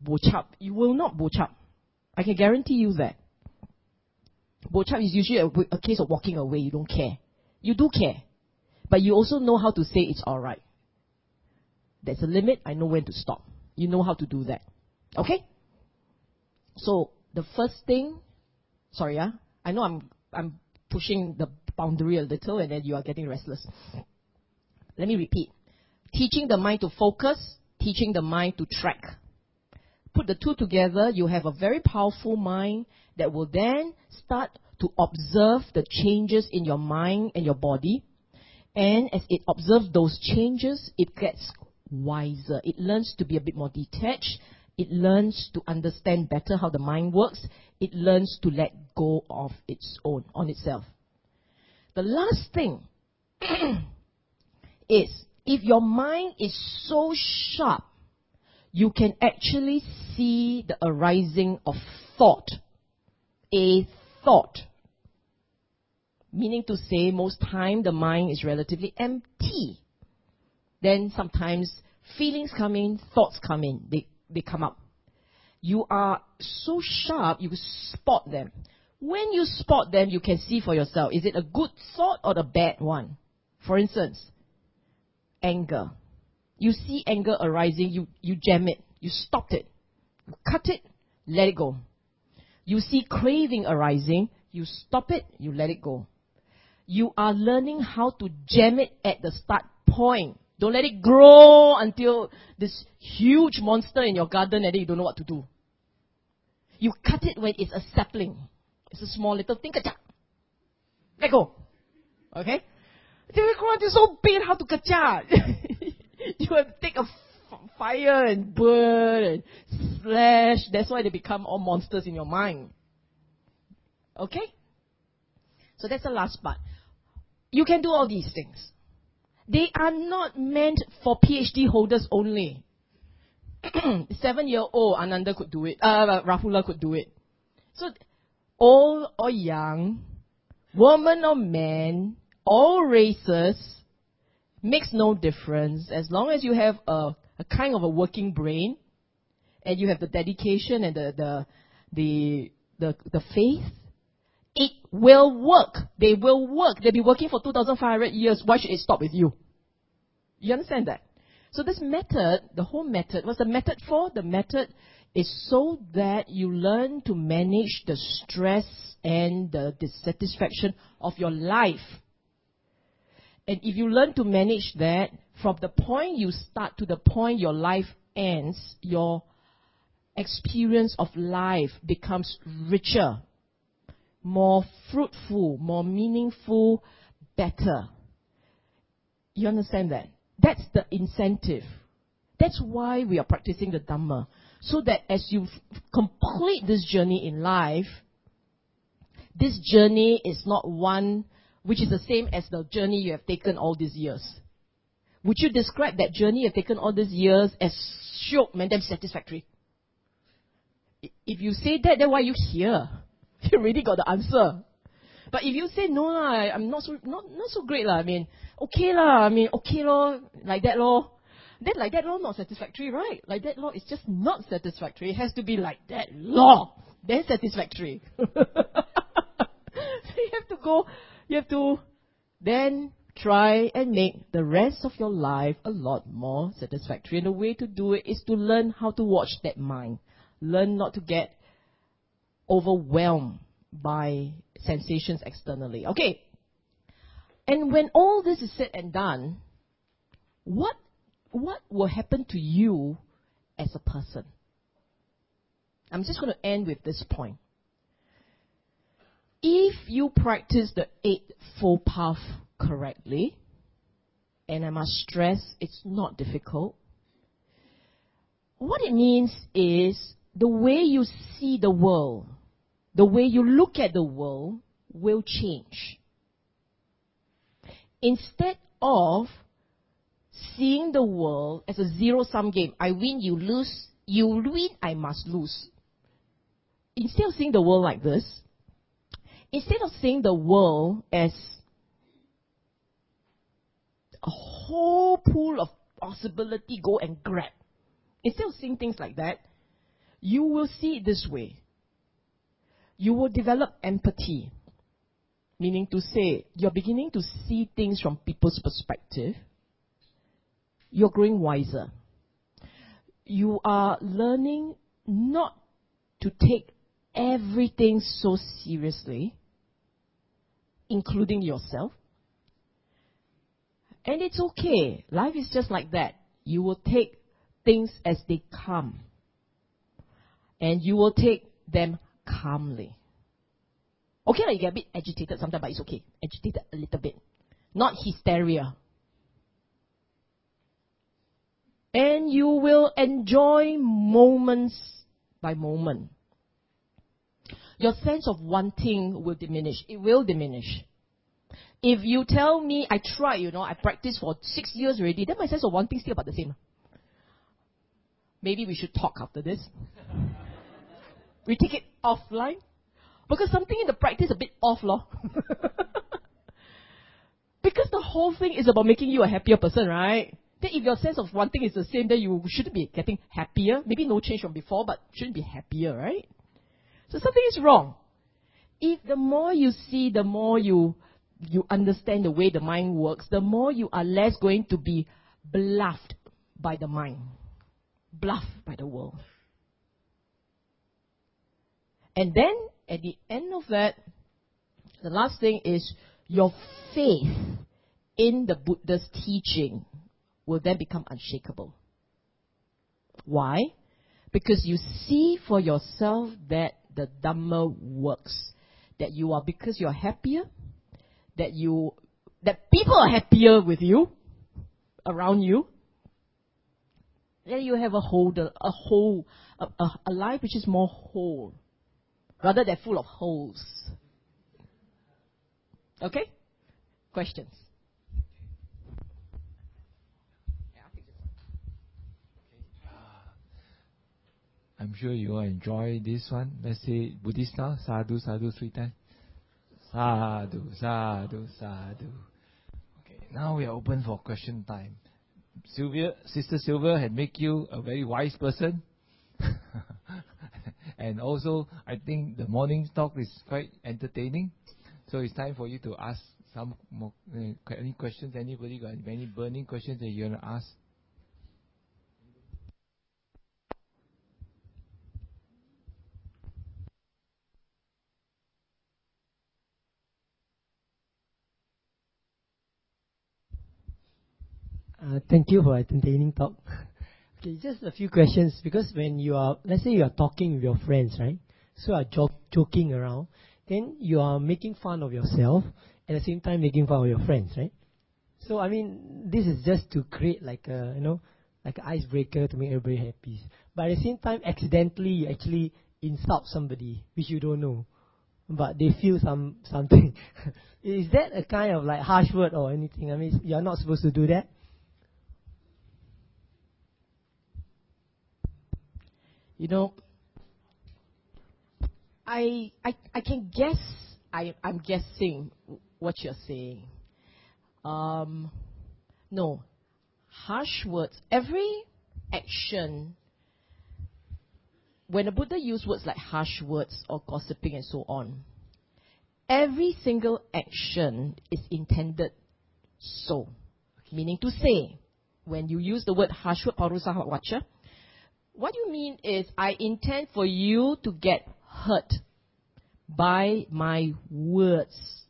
boch up. You will not boch up. I can guarantee you that. Boch up is usually a, a case of walking away. You don't care. You do care. But you also know how to say it's alright. There's a limit, I know when to stop. You know how to do that. Okay? So, the first thing, sorry, yeah, I know I'm, I'm pushing the boundary a little and then you are getting restless. Let me repeat. Teaching the mind to focus, teaching the mind to track. Put the two together, you have a very powerful mind that will then start to observe the changes in your mind and your body and as it observes those changes, it gets wiser. It learns to be a bit more detached. It learns to understand better how the mind works. It learns to let go of its own, on itself. The last thing is if your mind is so sharp, you can actually see the arising of thought. A thought meaning to say most time the mind is relatively empty. Then sometimes feelings come in, thoughts come in, they, they come up. You are so sharp, you spot them. When you spot them, you can see for yourself, is it a good thought or a bad one? For instance, anger. You see anger arising, you, you jam it, you stop it, you cut it, let it go. You see craving arising, you stop it, you let it go you are learning how to jam it at the start point. Don't let it grow until this huge monster in your garden and then you don't know what to do. You cut it when it's a sapling. It's a small little thing. Let go. Okay? They grow until so big, how to kacha? you have to take a f- fire and burn and slash. That's why they become all monsters in your mind. Okay? So that's the last part. You can do all these things. They are not meant for PhD holders only. Seven year old Ananda could do it. Uh, Rahula could do it. So, old or young, woman or man, all races, makes no difference as long as you have a, a kind of a working brain and you have the dedication and the, the, the, the, the faith, it will work. They will work. They'll be working for 2,500 years. Why should it stop with you? You understand that? So this method, the whole method, what's the method for? The method is so that you learn to manage the stress and the dissatisfaction of your life. And if you learn to manage that, from the point you start to the point your life ends, your experience of life becomes richer, more fruitful, more meaningful, better. You understand that? That's the incentive. That's why we are practicing the Dhamma. So that as you complete this journey in life, this journey is not one which is the same as the journey you have taken all these years. Would you describe that journey you've taken all these years as short, man, satisfactory? If you say that, then why are you here? You already got the answer. But if you say no lah, I'm not so not not so great lah. I mean, okay lah. I mean, okay lor, like that lor. Then like that law not satisfactory, right? Like that law is just not satisfactory. It has to be like that law, then satisfactory. so you have to go, you have to then try and make the rest of your life a lot more satisfactory. And the way to do it is to learn how to watch that mind. Learn not to get overwhelmed by sensations externally. Okay. And when all this is said and done, what what will happen to you as a person? I'm just going to end with this point. If you practice the Eightfold Path correctly, and I must stress it's not difficult, what it means is the way you see the world, the way you look at the world will change. Instead of seeing the world as a zero sum game. I win, you lose. You win, I must lose. Instead of seeing the world like this, instead of seeing the world as a whole pool of possibility, go and grab. Instead of seeing things like that, you will see it this way. You will develop empathy. Meaning to say, you're beginning to see things from people's perspective you're growing wiser. You are learning not to take everything so seriously, including yourself. And it's okay. Life is just like that. You will take things as they come. And you will take them calmly. Okay, you get a bit agitated sometimes, but it's okay. Agitated a little bit. Not hysteria. and you will enjoy moments by moment. Your sense of wanting will diminish. It will diminish. If you tell me, I try, you know, I practice for six years already, then my sense of wanting is still about the same. Maybe we should talk after this. we take it offline. Because something in the practice a bit off, lor. because the whole thing is about making you a happier person, right? Then if your sense of wanting is the same, then you shouldn't be getting happier. Maybe no change from before, but shouldn't be happier, right? So something is wrong. If the more you see, the more you you understand the way the mind works, the more you are less going to be bluffed by the mind, bluffed by the world. And then at the end of that, the last thing is your faith in the Buddha's teaching will then become unshakable. Why? Because you see for yourself that the Dhamma works. That you are, because you're happier, that you, that people are happier with you, around you, then you have a whole, a whole, a, a, a life which is more whole, rather they're full of holes. Okay? Questions? I'm sure you will enjoy this one. Let's say Buddhist style, sadhu, sadhu three times. Sadhu, sadhu, sadhu. Okay, now we are open for question time. Sylvia, Sister Sylvia had make you a very wise person. and also, I think the morning talk is quite entertaining. So it's time for you to ask some more, uh, any questions. Anybody got any burning questions that you want to ask? Uh, thank you for entertaining talk. Okay, just a few questions because when you are, let's say you are talking with your friends, right? So you are jo- joking around, then you are making fun of yourself at the same time making fun of your friends, right? So I mean, this is just to create like a, you know, like an icebreaker to make everybody happy. But at the same time, accidentally you actually insult somebody which you don't know, but they feel some something. is that a kind of like harsh word or anything? I mean, you are not supposed to do that. You know, I, I, I can guess, I, I'm guessing what you're saying. Um, no, harsh words. Every action, when the Buddha used words like harsh words or gossiping and so on, every single action is intended so. Meaning to say, when you use the word harsh word, parusa vacha, what you mean is, I intend for you to get hurt by my words.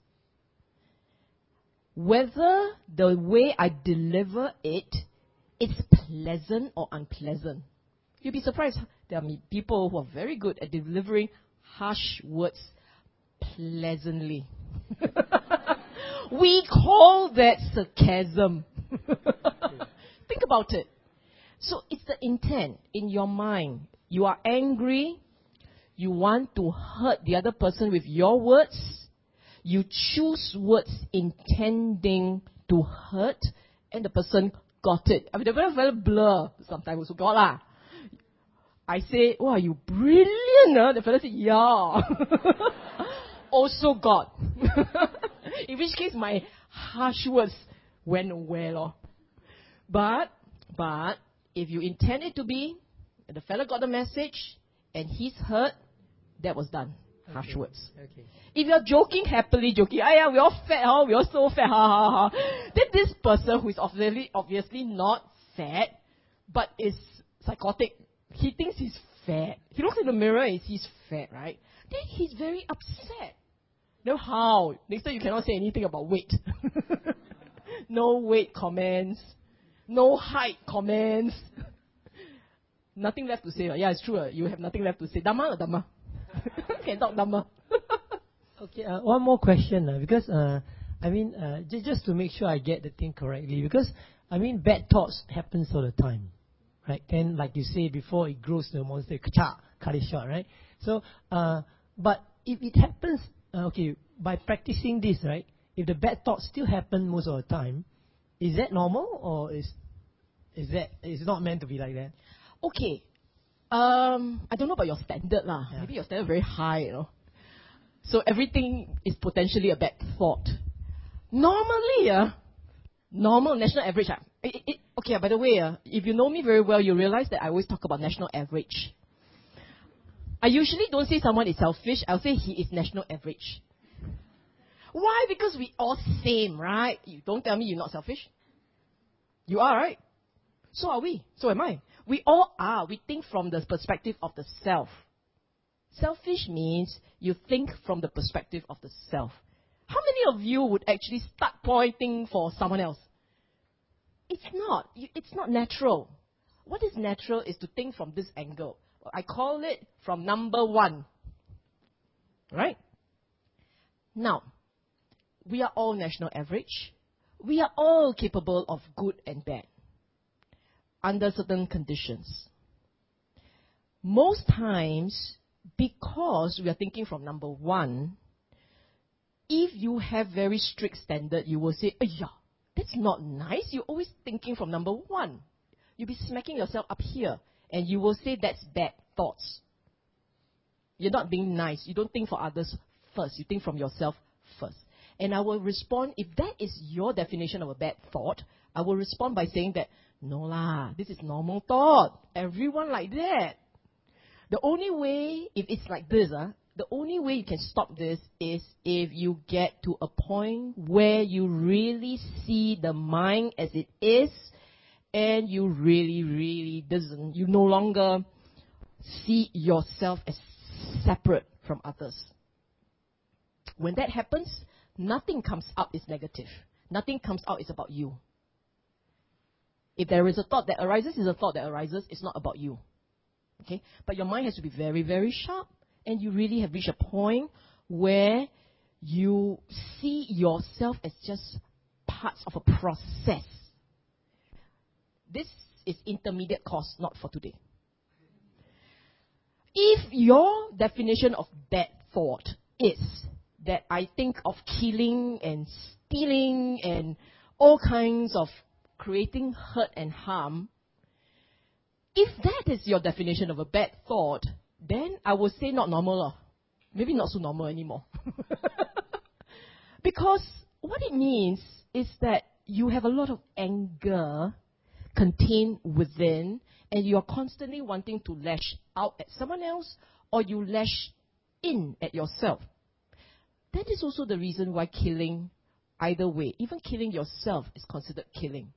Whether the way I deliver it is pleasant or unpleasant. You'll be surprised. There are people who are very good at delivering harsh words pleasantly. we call that sarcasm. Think about it. So it's the intent in your mind. You are angry. You want to hurt the other person with your words. You choose words intending to hurt, and the person got it. I mean, they're very, very blur. Sometimes also got lah. I say, wow, you brilliant. Huh? The fellow said, yeah. also got. In which case, my harsh words went well. Oh. But, but, if you intend it to be, the fellow got the message and he's hurt, that was done. Okay. Harsh words. Okay. If you're joking happily, joking, ah yeah, we all fat, huh? we all so fat, ha ha ha. Then this person who is obviously obviously not fat, but is psychotic, he thinks he's fat. He looks in the mirror and sees fat, right? Then he's very upset. Now how? Next time you cannot say anything about weight. no weight comments no height comments. nothing left to say. Right? Yeah, it's true. You have nothing left to say. Dhamma or Dhamma? Can talk Dhamma. okay, uh, one more question. Uh, because, uh, I mean, uh, j- just to make sure I get the thing correctly. Because, I mean, bad thoughts happens all the time. Right? Then, like you say, before it grows to a monster, kacha, cut it short, right? So, uh, but if it happens, uh, okay, by practicing this, right? If the bad thoughts still happen most of the time, is that normal or is is that is not meant to be like that? Okay. Um, I don't know about your standard lah. Yeah. Maybe your standard very high, you know. So everything is potentially a bad thought. Normally, uh, normal national average. Uh, it, it, okay, uh, by the way, uh, if you know me very well, you realize that I always talk about national average. I usually don't say someone is selfish. I'll say he is national average. Why? Because we all same, right? You don't tell me you're not selfish. You are, right? So are we. So am I. We all are. We think from the perspective of the self. Selfish means you think from the perspective of the self. How many of you would actually start pointing for someone else? It's not. It's not natural. What is natural is to think from this angle. I call it from number one. Right? Now, we are all national average. We are all capable of good and bad. under certain conditions. Most times, because we are thinking from number one, if you have very strict standard, you will say, yeah, that's not nice. You're always thinking from number one. You'll be smacking yourself up here, and you will say that's bad thoughts. You're not being nice. You don't think for others first. You think from yourself first. And I will respond, if that is your definition of a bad thought, I will respond by saying that, no lah, this is normal thought. Everyone like that. The only way, if it's like this, uh, the only way you can stop this is if you get to a point where you really see the mind as it is and you really, really doesn't, you no longer see yourself as separate from others. When that happens, nothing comes out is negative. Nothing comes out is about you. If there is a thought that arises, is a thought that arises, it's not about you. Okay? But your mind has to be very, very sharp. And you really have reached a point where you see yourself as just parts of a process. This is intermediate course, not for today. If your definition of bad thought is that I think of killing and stealing and all kinds of creating hurt and harm, if that is your definition of a bad thought, then I would say not normal. Maybe not so normal anymore. because what it means is that you have a lot of anger contained within, and you are constantly wanting to lash out at someone else, or you lash in at yourself. That is also the reason why killing, either way, even killing yourself is considered killing.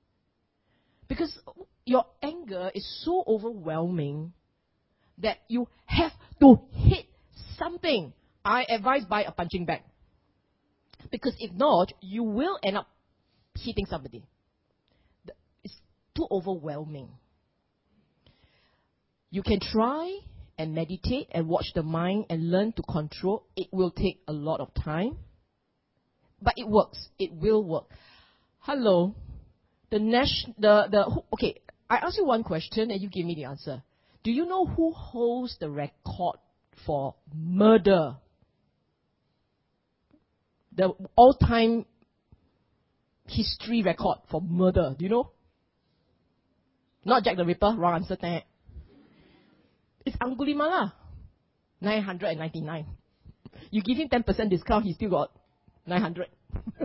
Because your anger is so overwhelming that you have to hit something. I advise buy a punching bag. Because if not, you will end up hitting somebody. It's too overwhelming. You can try and meditate and watch the mind and learn to control. It will take a lot of time. But it works. It will work. Hello. The nation, the, the, okay, I ask you one question and you give me the answer. Do you know who holds the record for murder? The all time history record for murder. Do you know? Not Jack the Ripper, wrong answer. It's Angulimala. 999. You give him 10% discount, he still got 900.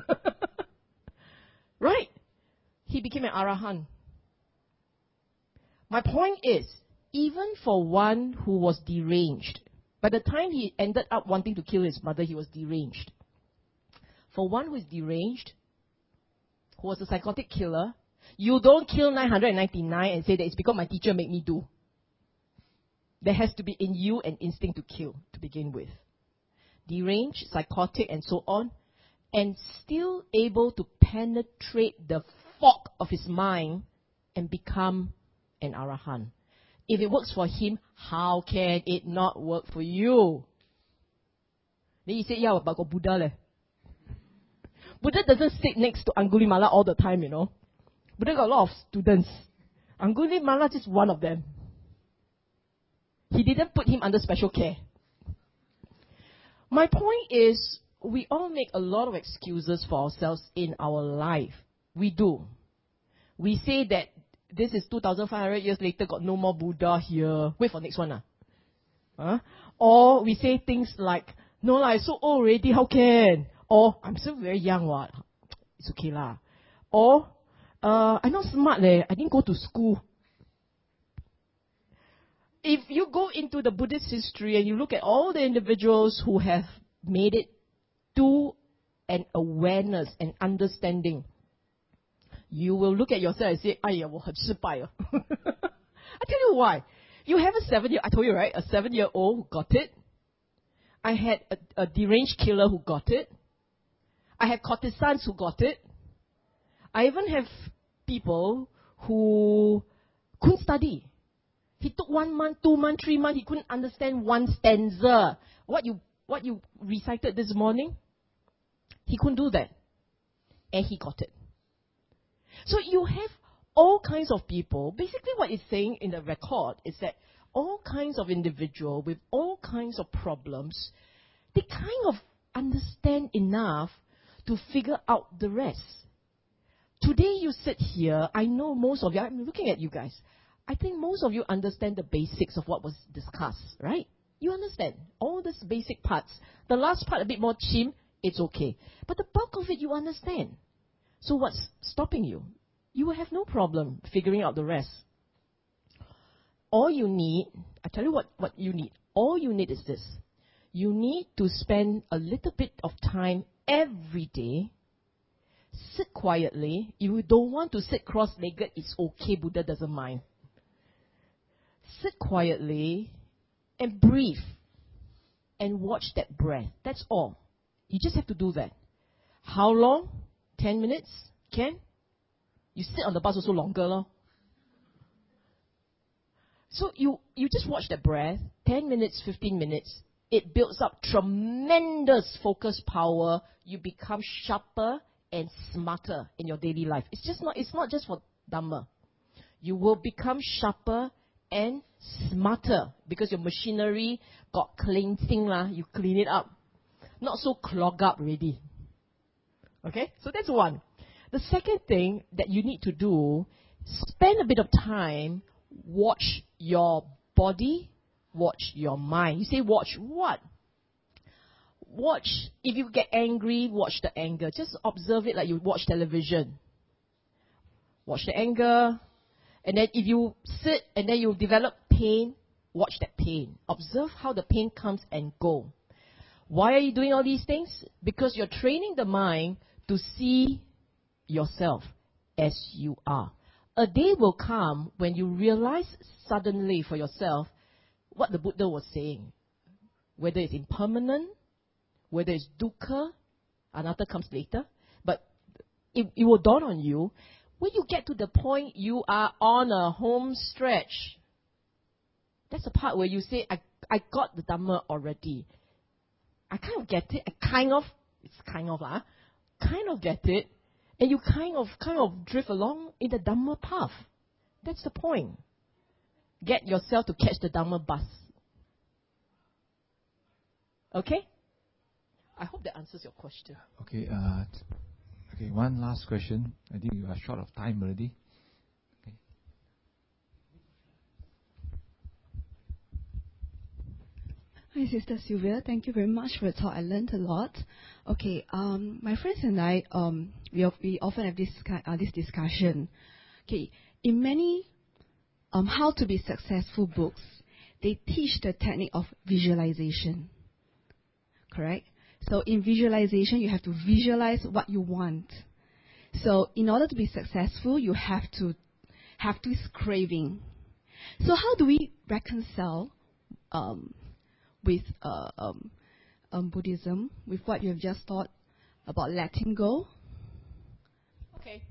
right? He became an Arahant. My point is, even for one who was deranged, by the time he ended up wanting to kill his mother, he was deranged. For one who is deranged, who was a psychotic killer, you don't kill 999 and say that it's because my teacher made me do. There has to be in you an instinct to kill to begin with. Deranged, psychotic, and so on, and still able to penetrate the fog of his mind and become an arahant. If it works for him, how can it not work for you? Then he said, yeah, but got Buddha leh. Buddha doesn't sit next to Angulimala all the time, you know. Buddha got a lot of students. Angulimala is just one of them. He didn't put him under special care. My point is, we all make a lot of excuses for ourselves in our life. We do. We say that this is 2,500 years later, got no more Buddha here. Wait for next one. Ah. Huh? Or we say things like, no lah, I'm so old already, how can? Or, I'm still very young, what? It's okay lah. Or, uh, I'm not smart leh, I didn't go to school If you go into the Buddhist history and you look at all the individuals who have made it to an awareness and understanding you will look at yourself and say, 哎呀，我很失败了. I tell you why. You have a seven year, I told you, right? A seven year old who got it. I had a, a deranged killer who got it. I had courtesans who got it. I even have people who couldn't study. he took one month, two months, three months, he couldn't understand one stanza. What you, what you recited this morning, he couldn't do that. And he got it. So you have all kinds of people. Basically, what it's saying in the record is that all kinds of individual with all kinds of problems, they kind of understand enough to figure out the rest. Today you sit here, I know most of you, I'm looking at you guys. I think most of you understand the basics of what was discussed, right? You understand all these basic parts. The last part a bit more chim, it's okay. But the bulk of it you understand. So what's stopping you? You will have no problem figuring out the rest. All you need, I tell you what, what you need. All you need is this. You need to spend a little bit of time every day. Sit quietly. If you don't want to sit cross-legged, it's okay. Buddha doesn't mind. Sit quietly and breathe and watch that breath. That's all. You just have to do that. How long? 10 minutes? Can? You sit on the bus also longer, lor. So you, you just watch that breath, 10 minutes, 15 minutes. It builds up tremendous focus power. You become sharper and smarter in your daily life. It's just not, it's not just for Dhamma. You will become sharper and smarter because your machinery got cleansing lah. You clean it up. Not so clogged up already. Okay? So that's one. The second thing that you need to do, spend a bit of time, watch your body, watch your mind. You say watch what? Watch, if you get angry, watch the anger. Just observe it like you watch television. Watch the anger. And then if you sit and then you develop pain, watch that pain. Observe how the pain comes and go. Why are you doing all these things? Because you're training the mind to see yourself as you are. A day will come when you realize suddenly for yourself what the Buddha was saying. Whether it's impermanent, whether it's dukkha, anatta comes later, but it, it will dawn on you when you get to the point you are on a home stretch. That's the part where you say, I, I got the Dhamma already. I kind of get it. I kind of, it's kind of, lah, kind of get it and you kind of kind of drift along in the Dhamma path. That's the point. Get yourself to catch the Dhamma bus. Okay? I hope that answers your question. Okay, uh, okay, one last question. I think you are short of time already. Hi, Sister Sylvia. Thank you very much for the talk. I learned a lot. Okay, um, my friends and I, um, we, we often have this uh, this discussion. Okay, in many um, how to be successful books, they teach the technique of visualization. Correct. So in visualization, you have to visualize what you want. So in order to be successful, you have to have this craving. So how do we reconcile? Um, with uh, um, um, Buddhism, with what you have just taught about letting go? Okay.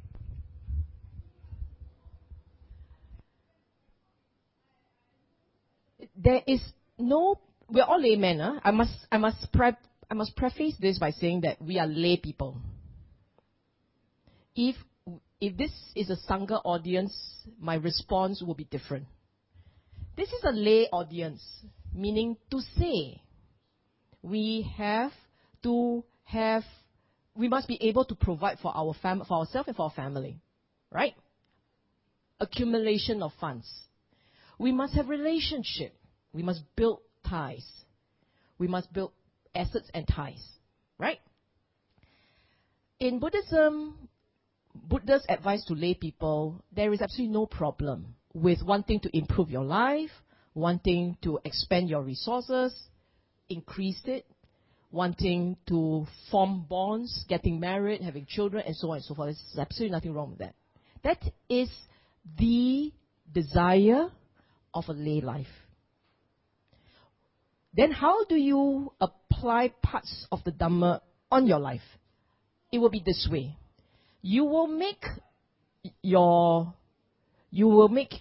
There is no. We're all laymen. Huh? I must. I must. Pre- I must preface this by saying that we are lay people. If if this is a sangha audience, my response will be different. This is a lay audience meaning to say we have to have we must be able to provide for our fam- for ourselves and for our family right accumulation of funds we must have relationship we must build ties we must build assets and ties right in buddhism buddha's advice to lay people there is absolutely no problem with wanting to improve your life wanting to expand your resources, increase it, wanting to form bonds, getting married, having children, and so on and so forth. There's absolutely nothing wrong with that. That is the desire of a lay life. Then how do you apply parts of the Dhamma on your life? It will be this way. You will make your you will make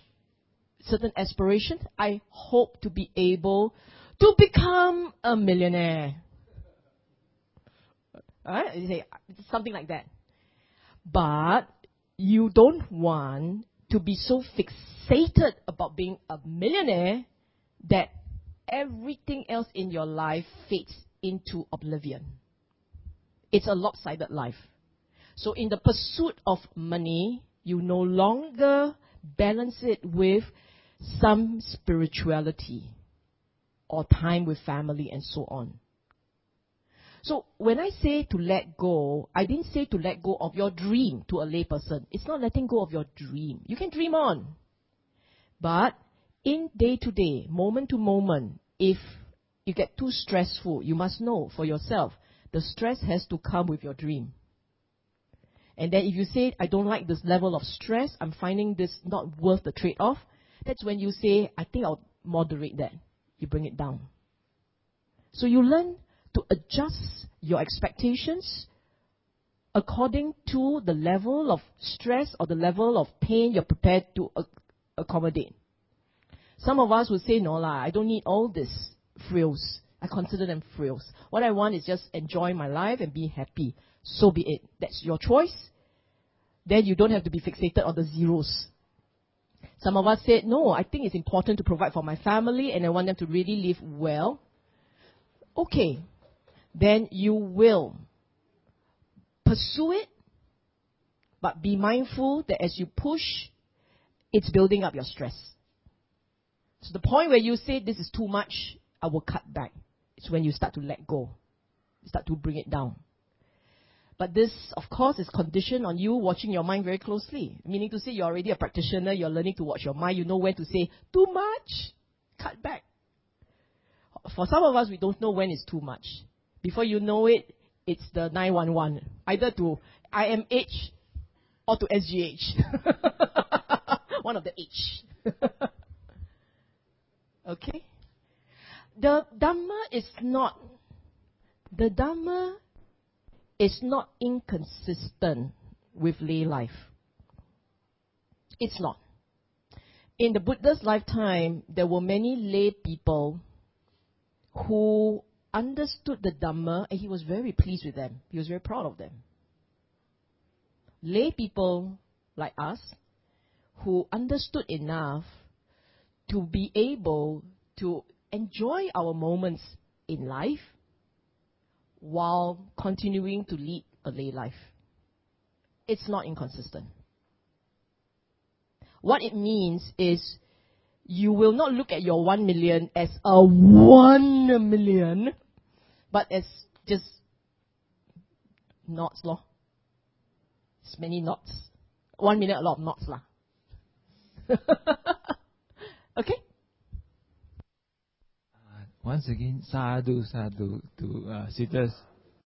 certain aspirations. I hope to be able to become a millionaire. Alright, you say something like that. But you don't want to be so fixated about being a millionaire that everything else in your life fades into oblivion. It's a lopsided life. So in the pursuit of money, you no longer balance it with some spirituality or time with family and so on. So when I say to let go, I didn't say to let go of your dream to a layperson. It's not letting go of your dream. You can dream on. But in day to day, moment to moment, if you get too stressful, you must know for yourself, the stress has to come with your dream. And then if you say, I don't like this level of stress, I'm finding this not worth the trade off, that's when you say, I think I'll moderate that. You bring it down. So you learn to adjust your expectations according to the level of stress or the level of pain you're prepared to accommodate. Some of us would say, no lah, I don't need all this frills. I consider them frills. What I want is just enjoy my life and be happy. So be it. That's your choice. Then you don't have to be fixated on the zeros. Some of us said, no, I think it's important to provide for my family and I want them to really live well. Okay. Then you will pursue it, but be mindful that as you push, it's building up your stress. So the point where you say this is too much, I will cut back. It's when you start to let go. You start to bring it down. But this, of course, is conditioned on you watching your mind very closely. Meaning to say you're already a practitioner, you're learning to watch your mind, you know when to say, too much, cut back. For some of us, we don't know when it's too much. Before you know it, it's the 911. Either to IMH or to SGH. One of the H. okay? The Dhamma is not, the Dhamma is not inconsistent with lay life. It's not. In the Buddha's lifetime, there were many lay people who understood the Dhamma and he was very pleased with them. He was very proud of them. Lay people like us who understood enough to be able to enjoy our moments in life while continuing to lead a lay life. It's not inconsistent. What it means is you will not look at your one million as a one million, but as just knots, law. It's many knots. One million, a lot of knots, lah. okay? Once again, sadhu, sadhu to uh, sitters.